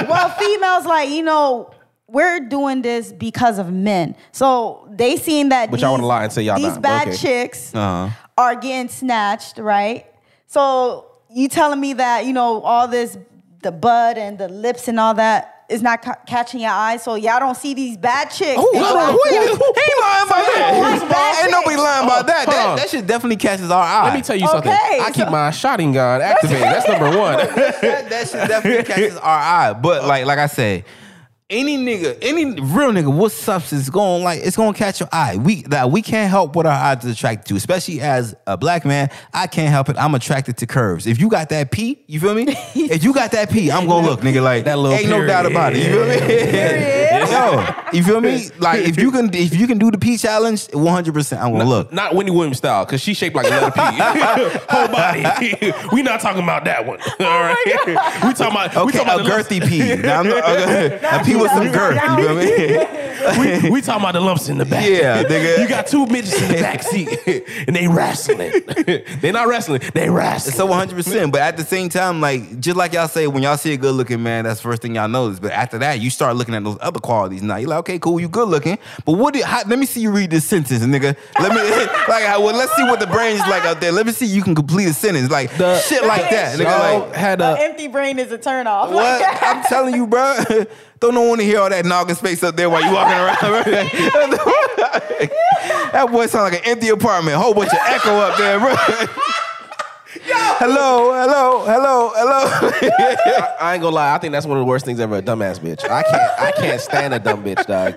well, females like you know we're doing this because of men. So they seen that Which these, y'all wanna lie and say y'all these not, but bad okay. chicks Uh-huh. are getting snatched, right? So you telling me that you know all this, the bud and the lips and all that is not ca- catching your eye. So y'all don't see these bad chicks. Who, They who, like- who, ain't- who ain't lying about So you like that? bad Ain't nobody lying about that. hold That, on. that shit definitely catches our eye. Let me tell you something. Okay, I keep my shotting gun activated. That's number one. that, that shit definitely catches our eye. But like like I said, any nigga, any real nigga with substance going like it's gonna catch your eye. We that we can't help what our eyes is attracted to, especially as a black man. I can't help it. I'm attracted to curves. If you got that P, you feel me? if you got that P, I'm gonna look, nigga, like That little ain't no doubt about it. You feel me? Yo, you feel me? Like if you can if you can do the P challenge, 100 percent I'm gonna look. Not Wendy Williams style, because she shaped like a letter P. Whole body. we not talking about that one. Oh All right. we talking about we Okay, talking a about the lumps- girthy P. Now, I'm not, a P with some girth. You feel me? we, we talking about the lumps in the back. Yeah, nigga. You got two midgets in the back seat, and they wrestling. they not wrestling. They wrestling. So 100. percent But at the same time, like just like y'all say, when y'all see a good looking man, that's the first thing y'all notice. But after that, you start looking at those other qualities. Now you're like, okay, cool, you good looking. But what? Did, how, let me see you read this sentence, nigga. Let me like, well, let's see what the brain is like out there. Let me see you can complete a sentence, like the, shit like that, nigga. Like, had An a empty brain is a turn off. what? I'm telling you, bro. Don't no want to hear all that noggin space up there while you walking around. that boy sound like an empty apartment. Whole bunch of echo up there, bro. Hello, hello, hello, hello. I, I ain't gonna lie. I think that's one of the worst things ever. A dumbass bitch. I can't. I can't stand a dumb bitch, dog.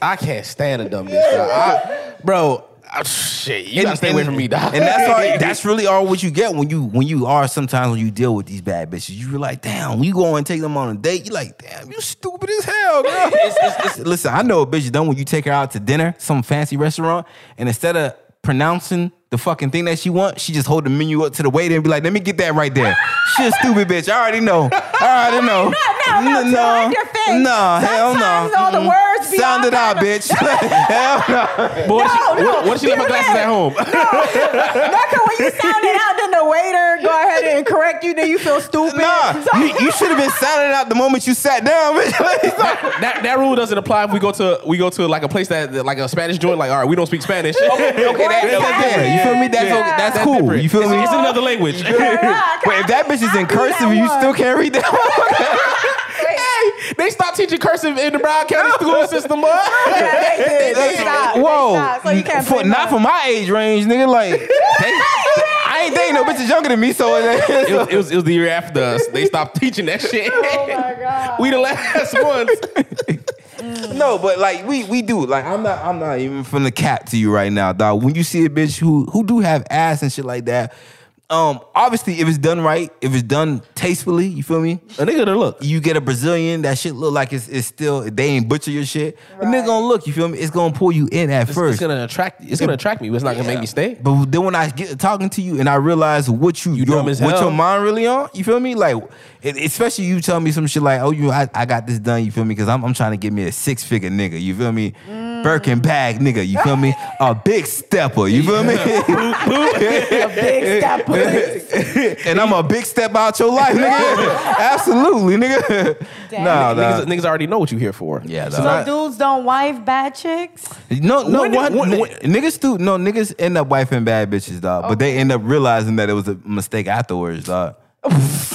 I can't stand a dumb bitch, dog. I, bro, I- shit. You gotta stay away from me, dog. And that's all. That's really all what you get when you when you are sometimes when you deal with these bad bitches. You're like, damn. When you go and take them on a date, you're like, damn, you stupid as hell, girl. It's- it's- it's- listen, I know a bitch done when you take her out to dinner, some fancy restaurant, and instead of pronouncing the fucking thing that she wants, she just hold the menu up to the waiter and be like, let me get that right there. She a stupid bitch. I already know. I already know. No, no, no, hide their. No, hell no. Sometimes all the words let's be Sound it out, bitch. Hell no. But what, she, No, no. what, what if she left my Give glasses at home? That's when you sound it out, then the waiter go ahead and correct you, then you feel stupid. Nah, So- you, you should have been sounding out the moment you sat down, bitch. that, that rule doesn't apply if we go to we go to like a place that like a Spanish joint. Like, all right, we don't speak Spanish. okay, okay, that, that's different. You feel me? That's Yeah. okay. That's, That's cool. different. You feel me? It's another language. Wait, if that bitch is in cursive, you still can't read that. Hey, they stopped teaching cursive in the Brown County school system. boy. they, they stop. Whoa, They stop. So you can't for, not for my age range, nigga. Like, they, I ain't dating no bitches younger than me, so It was, it, was, it was the year after us. They stopped teaching that shit. Oh my god. we the last ones. Mm. no, but like we we do. Like I'm not I'm not even from the cap to you right now, dog. When you see a bitch who who do have ass and shit like that, um, obviously if it's done right, if it's done tastefully, you feel me? A nigga to look. You get a Brazilian, that shit look like it's, it's still they ain't butcher your shit. The Right. nigga gonna look, you feel me? It's gonna pull you in at It's, first. it's gonna attract. It's gonna attract me. but It's not gonna make me stay. But then when I get talking to you and I realize what you, You your, dumb as what hell. your mind really on, you feel me? Like, it, especially you tell me some shit like, oh, you, I, I got this done, you feel me? Because I'm, I'm trying to get me a six figure nigga, you feel me? Birkin bag nigga, you feel me? A big stepper, you feel me? a Big step. and I'm a big step out your life, nigga. Absolutely, nigga. Damn. Nah, nah. Niggas, niggas already know what you here for. Yeah, It's dog. not- dudes don't wife bad chicks. No, no, When did- what? when- when- niggas do no niggas end up wifing bad bitches, dog. But they end up realizing that it was a mistake afterwards, dog.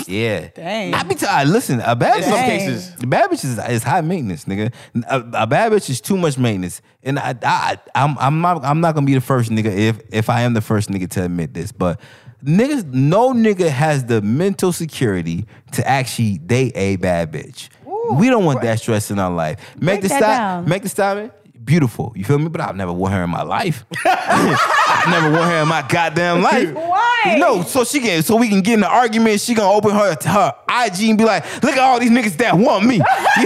Yeah. Dang. I be telling. Listen, a bad In some bitch, cases. the bad bitch is, is high maintenance, nigga. A, a bad bitch is too much maintenance, and I, I, I'm, I'm not, I'm not gonna be the first nigga if, if I am the first nigga to admit this, but niggas, no nigga has the mental security to actually date a bad bitch. we don't want that stress in our life. Make Break the stop, make the stop. Beautiful, you feel me? But I've never want her in my life. I never want her in my goddamn life. Why? No, so she can, so we can get in an argument. She gonna open her her IG and be like, "Look at all these niggas that want me."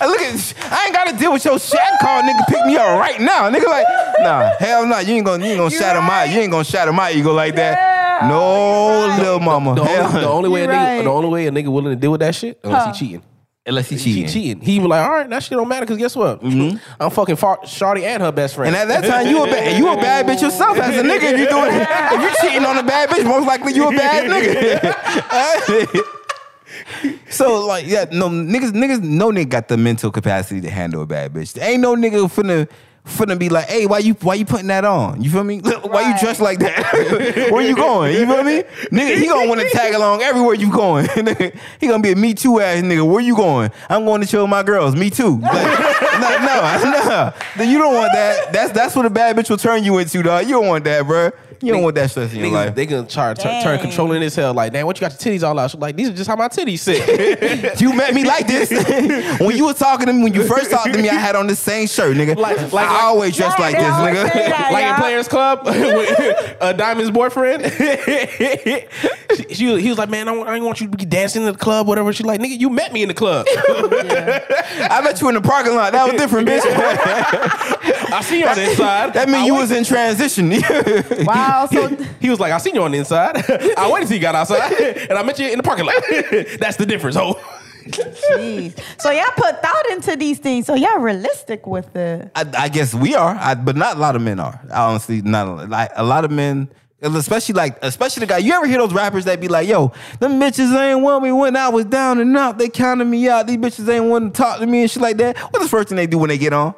Look at, I ain't gotta deal with your shit. Call nigga pick me up right now. Nigga like, nah, hell no, you ain't gonna, you ain't gonna You shatter my, you ain't gonna shatter my ego like that. Yeah, no, you right. little mama. The Hell only, the only way a You nigga, right. the only way a nigga willing to deal with that shit, unless Huh. he cheating. Unless he He cheating. cheating. He was like, all right, that shit don't matter because guess what? Mm-hmm. I'm fucking far- Shorty and her best friend. And at that time, you a bad, you a bad bitch yourself as a nigga. If you doing, if you cheating on a bad bitch, most likely you a bad nigga. so like, yeah, no niggas, niggas, no nigga got the mental capacity to handle a bad bitch. There ain't no nigga finna. Finna be like, hey, why you why you putting that on? You feel me? Why you dressed like that? Where you going? You feel me? Nigga, he gonna want to tag along everywhere you going. He gonna be a me too ass nigga. Where you going? I'm going to chill with my girls. Me too. Like, no, no, no. You don't want that. That's that's what a bad bitch will turn you into, dog. You don't want that, bro. You don't want that stress in your Niggas, life. they gonna try to turn, turn Dang. controlling his hell. Like, damn, what you got your titties all out? She's like, these are just how my titties sit. You met me like this when you were talking to me. When you first talked to me, I had on the same shirt, nigga. Like- Like, like- I always dress Yeah, like they this, always nigga. say that. like Yeah. in Players Club with uh, Diamond's boyfriend. she, she- he was like, man, I, want, I want you to be dancing in the club, whatever. She's like, nigga, you met me in the club. I met you in the parking lot. That was different, bitch. I see you on the inside. that mean I you was in transition. Wow. So He was like, I seen you on the inside. I waited till you got outside, and I met you in the parking lot. That's the difference, ho. Jeez. So y'all put thought into these things. So y'all realistic with it. I, I guess we are, I, but not a lot of men are. Honestly, not a, like a lot of men. Especially like, especially the guy. You ever hear those rappers that be like, "Yo, them bitches ain't want me when I was down and out. They counted me out. These bitches ain't want to talk to me and shit like that." What's the first thing they do when they get on?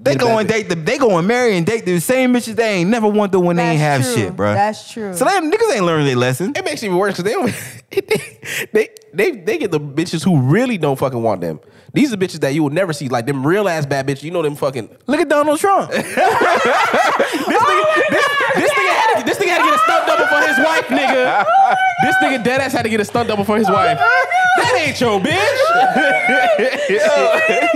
They Get a go and date the. They go and marry and date the same bitches they ain't never want to when they ain't have true. shit, bro. That's true. So them niggas ain't learned their lesson. It makes it even worse because they don't. they, they they get the bitches who really don't fucking want them. These are bitches that you will never see, like them real ass bad bitches. You know them fucking. Look at Donald Trump. This nigga, this, this nigga had to, this nigga had to get a stunt double for his wife, nigga. This nigga dead ass had to get a stunt double for his wife. That ain't your bitch. Hold her hand.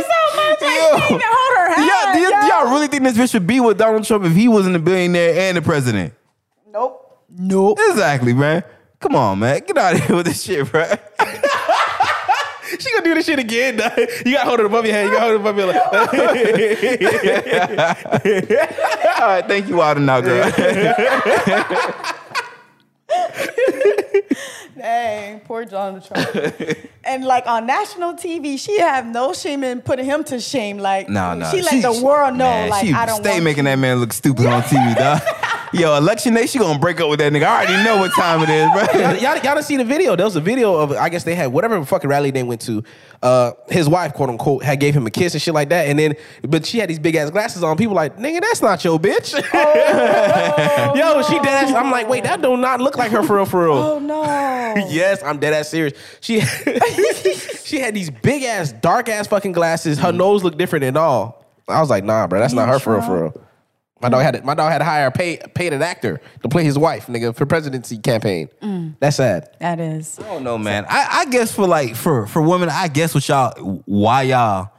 Y'all, do y- yo. y'all really think this bitch would be with Donald Trump if he wasn't a billionaire and the president? Nope. Nope. Exactly, man. Come on, man. Get out of here with this shit, bro. She gonna do this shit again. dog. You gotta hold it above your head. You gotta hold it above your head. All right, thank you, Wild and Out, girl. Dang, poor Donald Trump. and like on national TV, she have no shame in putting him to shame. Like, No, no. she let the world know, man, like, she I don't stay making that man look stupid on TV, dog. Yo, election day, she gonna break up with that nigga. I already know what time it is, bro. y'all, y'all, y'all done see the video. There was a video of I guess they had whatever fucking rally they went to. Uh, his wife, quote unquote, had gave him a kiss and shit like that. And then, but she had these big ass glasses on. People like, nigga, that's not your bitch. Yo, she dead ass. I'm like, wait, that do not look like her for real, for real. Oh no. yes, I'm dead ass serious. She she had these big ass, dark ass fucking glasses. Her nose looked different and all. I was like, nah, bro, that's not her for real, for real. My dog had to, my dog had to hire pay paid an actor to play his wife, nigga, for presidency campaign. Mm. That's sad. That is. I don't know, man. I, I guess for like for for women, I guess what y'all why y'all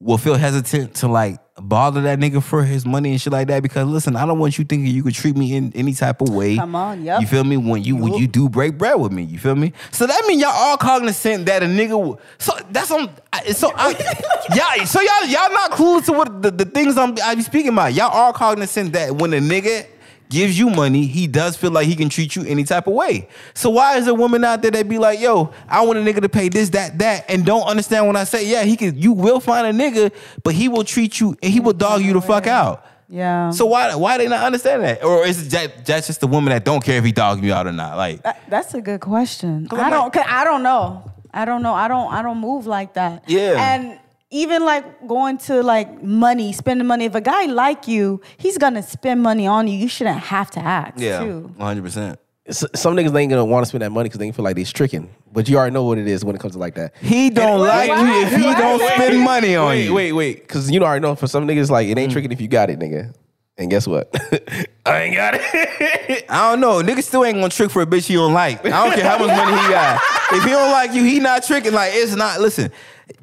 will feel hesitant to like bother that nigga for his money and shit like that. Because listen, I don't want you thinking you could treat me in any type of way. Come on, yep. You feel me? When you when you do break bread with me, you feel me? So that means y'all all cognizant that a nigga. will- So that's on. I- So I, y'all, so y'all y'all not clueless to what the, the things I'm I be speaking about. Y'all are cognizant that when a nigga gives you money, he does feel like he can treat you any type of way. So why is a woman out there that be like, yo, I want a nigga to pay this, that, that, and don't understand when I say, yeah, he could, you will find a nigga, but he will treat you and he will mm-hmm. dog you the fuck out. Yeah. So why why they not understand that? Or is it that, that's just the woman that don't care if he dogs you out or not? Like That- that's a good question. I'm don't. I don't know. I don't know. I don't. I don't move like that. Yeah. And even like going to like money, spending money. If a guy like you, he's gonna spend money on you. You shouldn't have to ask. Too. 100%. Some niggas ain't gonna want to spend that money because they feel like they' tricking. But you already know what it is when it comes to like that. He don't like you if he don't spend money on wait, you. wait, wait, because you already know for some niggas like it ain't mm. tricking if you got it, nigga. And guess what? I ain't got it. I don't know. Niggas still ain't gonna trick for a bitch he don't like. I don't care how much money he got. If he don't like you, he not tricking. Like it's not. Listen,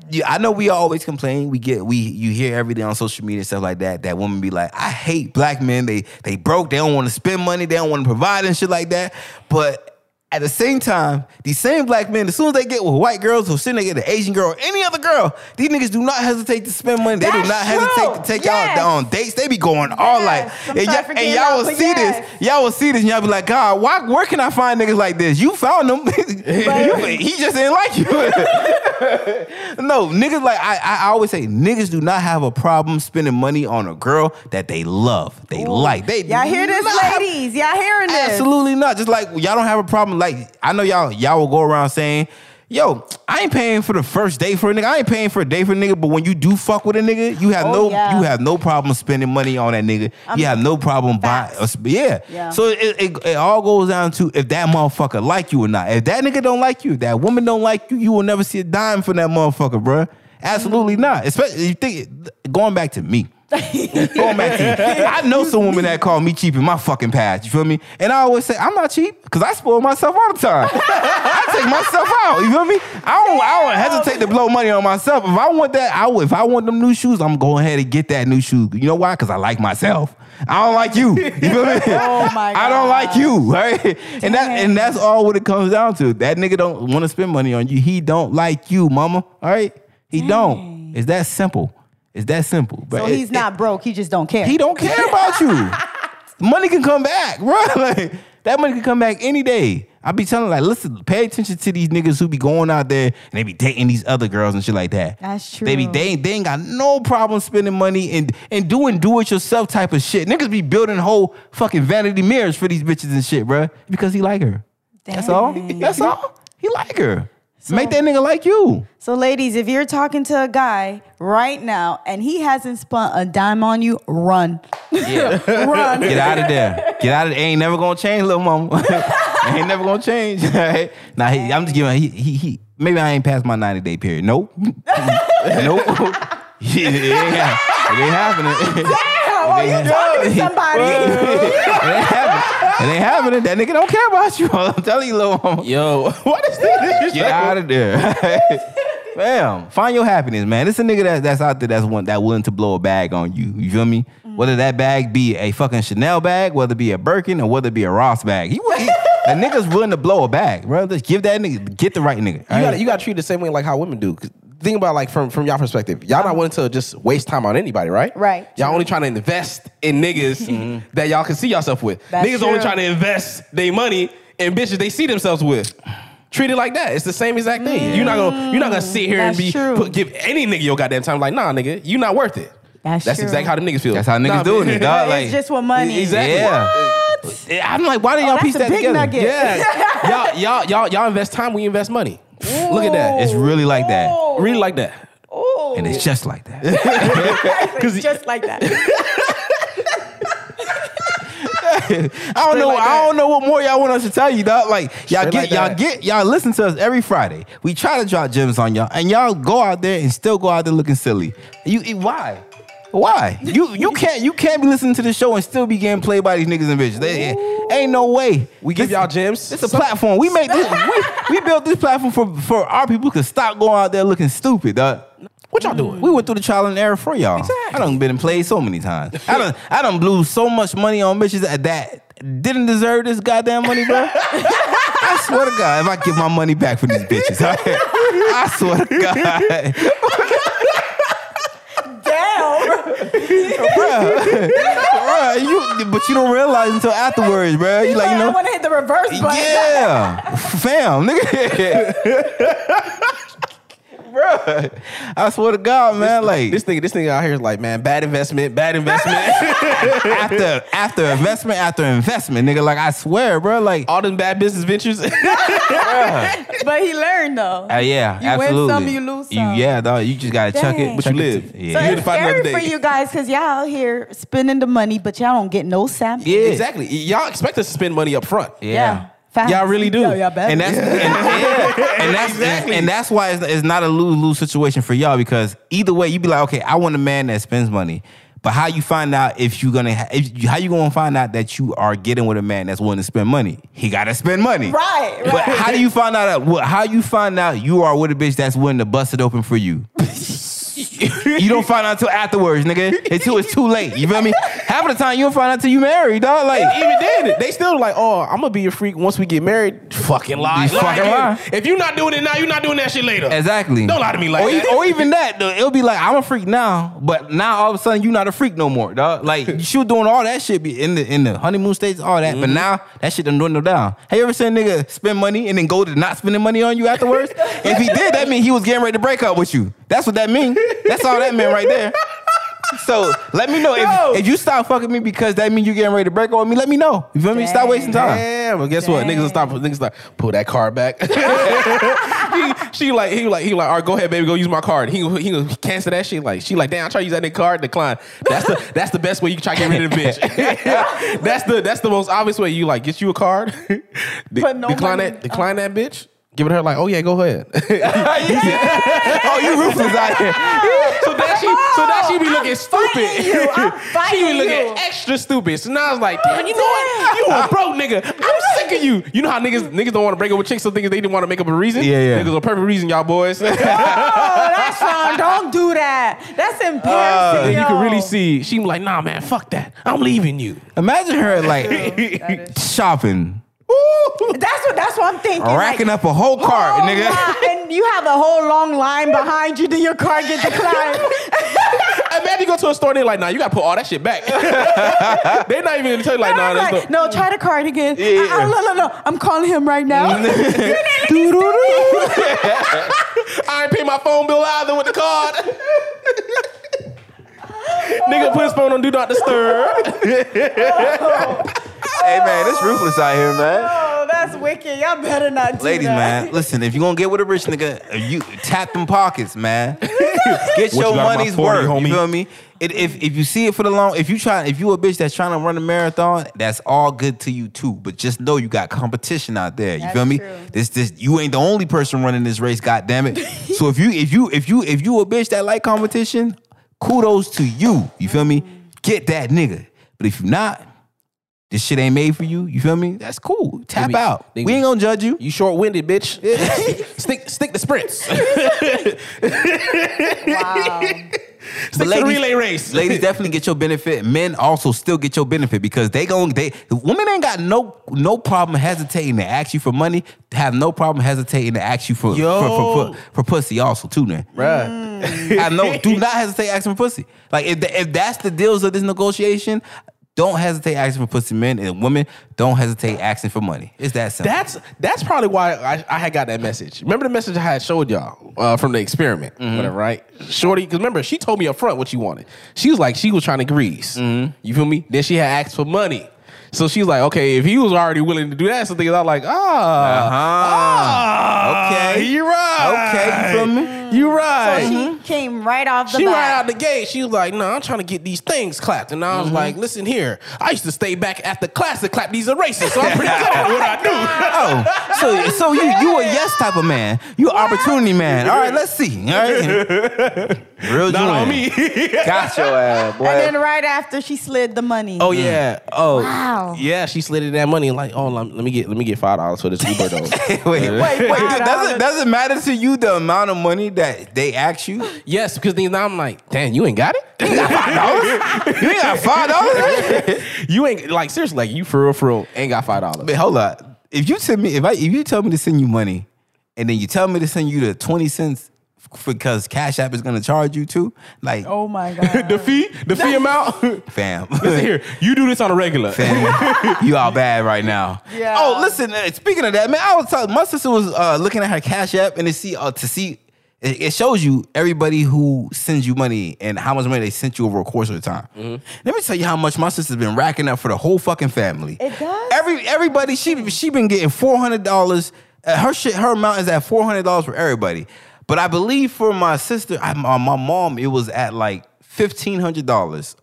you, I know we always complain. We get we you hear every day on social media and stuff like that. That woman be like, I hate black men. They they broke. They don't want to spend money. They don't want to provide and shit like that. But at the same time, these same black men, as soon as they get with white girls, or soon as they get an Asian girl or any other girl, these niggas do not hesitate to spend money. They do not true. hesitate to take Yes. y'all on dates. They be going all like, Yes. I'm and, y'all- and y'all will see yes. this. Y'all will see this and y'all be like, God, why, where can I find niggas like this? You found them. He just didn't like you. no, niggas like, I, I always say, niggas do not have a problem spending money on a girl that they love, they like. They Y'all hear this, ladies? Y'all hearing this? Absolutely not. Just like y'all don't have a problem. Like I know y'all y'all will go around saying, "Yo, I ain't paying for the first day for a nigga. I ain't paying for a day for a nigga." But when you do fuck with a nigga, you have Oh, no yeah. you have no problem spending money on that nigga. you have no problem buying. Uh, Yeah. Yeah. So it, it it all goes down to if that motherfucker like you or not. If that nigga don't like you, if that woman don't like you, you will never see a dime from that motherfucker, bruh. Absolutely Mm-hmm. not. Especially you think going back to me. I know some women that call me cheap in my fucking past. You feel me? And I always say I'm not cheap because I spoil myself all the time. I take myself out. You feel me? I don't. I don't hesitate to blow money on myself. If I want that, I would. If I want them new shoes, I'm going ahead and get that new shoe. You know why? Because I like myself. I don't like you. You feel me? Oh my I don't like you. Right? And that and that's all what it comes down to. That nigga don't want to spend money on you. He don't like you, mama. All right? He don't. It's that simple. It's that simple. But So it- he's not broke. He just don't care. he don't care about you. money can come back, bro. Like that money can come back any day. I be telling like, listen, pay attention to these niggas who be going out there and they be dating these other girls and shit like that. That's They be true. they ain't, they ain't got no problem spending money and and doing do it yourself type of shit. Niggas be building whole fucking vanity mirrors for these bitches and shit, bro, because he like her. That's all. That's all. He like her. Make that nigga like you. So, ladies, if you're talking to a guy right now and he hasn't spent a dime on you, run. Yeah. Run. Get out of there. Get out of there. Ain't never gonna change, little mama. ain't never gonna change. Right? Now he, I'm just giving. He, he, he. Maybe I ain't past my 90 day period. Nope. nope. it, ain't, it ain't happening. Damn, are you talking to somebody? it ain't happening. It ain't happening. That nigga don't care about you. I'm telling you, little mama. Yo, what is this? Get out of there. Bam. Find your happiness, man. It's a nigga that, that's out there that's one that willing to blow a bag on you. You feel me? Mm. Whether that bag be a fucking Chanel bag, whether it be a Birkin, or whether it be a Ross bag. He, he a nigga's willing to blow a bag, bro. Just give that nigga, get the right nigga. You gotta, you gotta treat it the same way like how women do. 'Cause Think about like from from y'all perspective. Y'all not uh-huh. willing to just waste time on anybody, right? Right. Y'all only trying to invest in niggas mm-hmm. that y'all can see yourself with. That's niggas only trying to invest their money in bitches they see themselves with. Treat it like that. It's the same exact thing. You're not gonna you're not gonna mm, sit here and That's be true. put, give any nigga your goddamn time. Like, nah, nigga, you not worth it. That's That's true. exactly how the niggas feel. That's how niggas Nah, doing it, dog. It's Like, just with money. Exactly. Yeah. I'm like, why didn't oh, y'all that's piece a that big together? nugget. Yeah, y'all, y'all, y'all, y'all invest time. We invest money. Look at that. It's really like that. really like that. Ooh. And it's just like that. It's just like that. I don't know. like I don't know what more y'all want us to tell you, dog. Like y'all Straight get like y'all get y'all listen to us every Friday. We try to drop gems on y'all, and y'all go out there and still go out there looking silly. You you- why? Why? You you can't you can't be listening to the show and still be getting played by these niggas and bitches. They, ain't no way. We give This- y'all gems. It's a platform. We made this. we, we built this platform for for our people to stop going out there looking stupid, dog. What y'all doing? We went through the trial and error for y'all. I done been played so many times. I done I done blew so much money on bitches that, that didn't deserve this goddamn money, bro. I swear to God, if I get my money back for these bitches, I, I swear to God, Damn. Bruh, you, but you don't realize until afterwards, bro. You like, you know, I want to hit the reverse button. yeah, fam, nigga. Bruh, I swear to God, man, like This nigga, this nigga out here is like, man, bad investment, bad investment. after after investment after investment, nigga. Like I swear, bro. Like, All them bad business ventures. But he learned though. uh, yeah, You win some, you lose some. yeah, dog. You just gotta chuck it, but But you you live. live. So Yeah, You it's to scary another for you guys because y'all out here spending the money, but y'all don't get no sample. yeah, exactly. Y'all expect us to spend money up front. yeah. Facts. Y'all really do. Yo, y'all better. And that's and, yeah, and that's and that's why it's, it's not a lose lose situation for y'all because either way you be like, okay, I want a man that spends money. But how you find out if you gonna if you, how you gonna find out that you are getting with a man that's willing to spend money? He gotta spend money, Right, But how do you find out? How you find out you are with a bitch that's willing to bust it open for you? you don't find out until afterwards, nigga. Until it's too late. You feel me? Half of the time you don't find out till you married, dog. Like Even then, they still like, oh, I'm gonna be a freak once we get married. Fucking lie. You fucking Lie. If you're not doing it now, you're not doing that shit later. Exactly. Don't lie to me like or, that. or even that, though, it'll be like I'm a freak now, but now all of a sudden you're not a freak no more, dog. Like she was doing all that shit in the in the honeymoon stage, all that, Mm-hmm. but now that shit done dwindled down. Have you ever seen a nigga spend money and then go to not spending money on you afterwards? if he did, that mean he was getting ready to break up with you. That's what that mean. That's all that meant right there. So let me know Yo. if, if you stop fucking me because that means you getting ready to break up with me. Let me know. You feel me? Stop wasting time. Damn, but guess what? Niggas will stop. Niggas like pull that card back. he, she like he like he like, all right, go ahead, baby, go use my card. He he gonna cancel that shit. Like she like, damn, I try to use that nigga card, decline. That's the that's the best way you can try to get rid of the bitch. that's the that's the most obvious way. You like get you a card, de- no decline money. that decline that bitch. Give it her like, oh yeah, go ahead. oh, you ruthless out here. so that she so that she be looking stupid. you. She be looking you. extra stupid. So now I was like, oh, damn, you know what? You a broke nigga. I'm sick of you. You know how niggas niggas don't want to break up with chicks, so thinking they didn't want to make up a reason. Yeah, yeah. Niggas a perfect reason, y'all boys. Oh, that's wrong. Don't do that. That's embarrassing. Uh, then you can really see. She be like, nah, man, fuck that. I'm leaving you. Imagine her like shopping. That's what. That's what I'm thinking. racking like, up a whole cart, whole nigga. line, and you have a whole long line behind you. Then your car get declined. Imagine you go to a store and they're like, nah, you gotta put all that shit back. they're not even gonna tell you like, nah, that's like, no. no, try the card again. Yeah. Uh, uh, no, no, no. I'm calling him right now. I ain't pay my phone bill either with the card. Nigga put his phone on do not disturb. Hey man, it's ruthless out here, man. oh, that's wicked. Y'all better not do Ladies, that. man, listen. If you gonna get with a rich nigga, you tap them pockets, man. Get What you your got in money's 40, worth. homie? You feel me? It, if if you see it for the long, if you try, if you a bitch that's trying to run a marathon, that's all good to you too. But just know you got competition out there. You That's feel me? true. This this you ain't the only person running this race. God damn it! so if you if you if you if you a bitch that like competition, kudos to you. You feel me? Mm. Get that nigga. But if you not. This shit ain't made for you. You feel me? That's cool. Tap Nigga, out. nigga. We ain't gonna judge you. You short winded, bitch. stick stick the sprints. Wow. Stick to the relay race. ladies definitely get your benefit. Men also still get your benefit because they gon' they women ain't got no no problem hesitating to ask you for money. Have no problem hesitating to ask you for Yo. for, for, for, for pussy also too. Then Bruh. I know. Do not hesitate asking for pussy. Like if if that's the deals of this negotiation. Don't hesitate asking for pussy. Men and women don't hesitate asking for money. It's that simple. That's that's probably why I, I had got that message. Remember the message I had showed y'all uh, from the experiment, Mm-hmm. whatever, right? Shorty, because remember she told me up front what she wanted. She was like she was trying to grease. Mm-hmm. You feel me? Then she had asked for money. So she's like, okay, if he was already willing to do that, something I was like, ah, ah, Okay. you're right. Okay, you feel me? You right. So she mm-hmm. came right off the She bat. right out the gate. She was like, "No, I'm trying to get these things clapped." And I was mm-hmm. like, "Listen here, I used to stay back after class to clap these erasers, so I'm pretty good at what I do." Oh, so so you you a yes type of man. You an opportunity man. All right, let's see. All right. Real Not on me. Got your ass, boy. and then right after she slid the money. oh yeah. Mm. Oh Wow. yeah. She slid in that money. Like, oh, let let me get let me get five dollars for this Uber though. wait, wait, wait. Five Does it does it matter to you the amount of money that they ask you? yes, because then now I'm like, damn, you ain't got it. You ain't got five dollars. you ain't like seriously, like you for real, for real, ain't got five dollars. But hold up. If you send me, if I, if you tell me to send you money, and then you tell me to send you the twenty cents because Cash App is gonna charge you too, like, Oh my god. the fee, the fee amount. fam, Listen here, you do this on a regular. fam, you all bad right now. Yeah. Oh, listen. Uh, speaking of that, man, I was talking. My sister was uh, looking at her Cash App and to see uh, to see. It it shows you everybody who sends you money and how much money they sent you over a course of time. Mm-hmm. Let me tell you how much my sister's been racking up for the whole fucking family. It does? Every everybody she she been getting four hundred dollars. Uh, her shit, her amount is at four hundred dollars for everybody. But I believe for my sister, I, my, my mom, it was at like fifteen hundred dollars.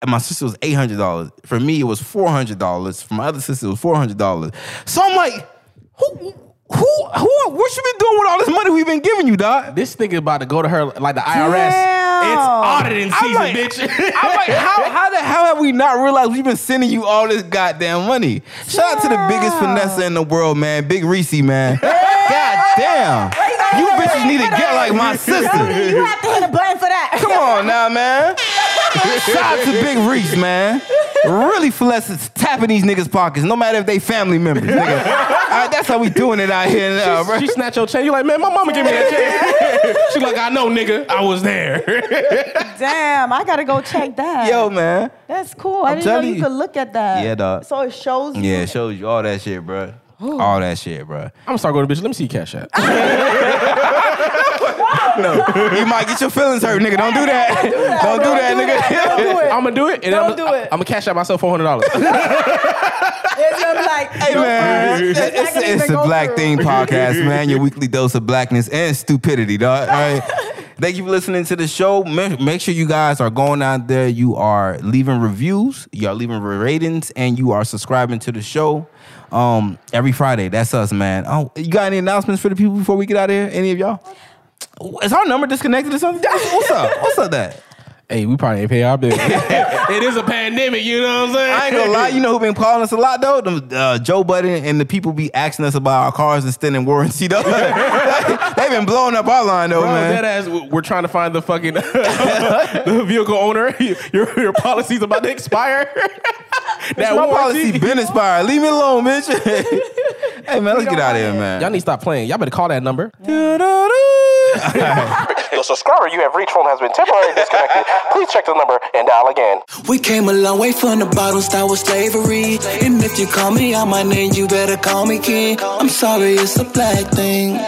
And my sister was eight hundred dollars. For me, it was four hundred dollars. For my other sister, it was four hundred dollars. So I'm like, who, who, who, what you been doing with all this money we've been giving you, dog? This nigga about to go to her like the IRS. Damn. It's auditing I'm season, like, bitch. I'm like, how, how the hell have we not realized we've been sending you all this goddamn money? Shout out to the biggest finesse in the world, man. Big Reese, man. God damn. You bitches need to get like my sister. You have to hit a button for that. Come on now, man. Shout out to Big Reese, man. Really finesse tapping these niggas' pockets, no matter if they family members, nigga. All right, that's how we doing it out here now, uh, bro. she snatch your chain. You like, man, my mama gave me that chain. she like, I know, nigga, I was there. Damn, I gotta go check that. Yo, man. That's cool. I I'm didn't know you you. could look at that. Yeah, dog. So it shows you. Yeah, it shows you all that shit, bro. All that shit, bro. I'm gonna start going to bitch. Let me see your cash app. You might get your feelings hurt, nigga. Don't do that. Don't do that, nigga. Don't do it. I'm gonna do it, and Don't I'm, do it. I'm gonna cash out myself four hundred dollars. It's gonna be like, Hey man, it's it's, it's, gonna it's even the Black through. Thing podcast, man. Your weekly dose of blackness and stupidity, dog. All right. Thank you for listening to the show. Make, make sure you guys are going out there. You are leaving reviews. You are leaving ratings, and you are subscribing to the show. Um, every Friday. That's us, man. Oh, you got any announcements for the people before we get out of here? Any of y'all? Is our number disconnected or something? What's up? What's up, that? hey, we probably ain't pay our bill. it is a pandemic, you know what I'm saying? I ain't gonna lie, you know who been calling us a lot though? Them, uh, Joe Budden and the people be asking us about our cars and extending warranty though. they been blowing up our line though, Bro, man. that ass, we're trying to find the fucking the vehicle owner. Your, your policy's about to expire. that My warranty- policy been expired. Leave me alone, bitch. hey man, let's get out of here, man. Y'all need to stop playing. Y'all better call that number. The subscriber you have reached from has been temporarily disconnected. Please check the number and dial again. We came a long way from the bottom, start with slavery. And if you call me out my name, you better call me king. I'm sorry, it's a black thing.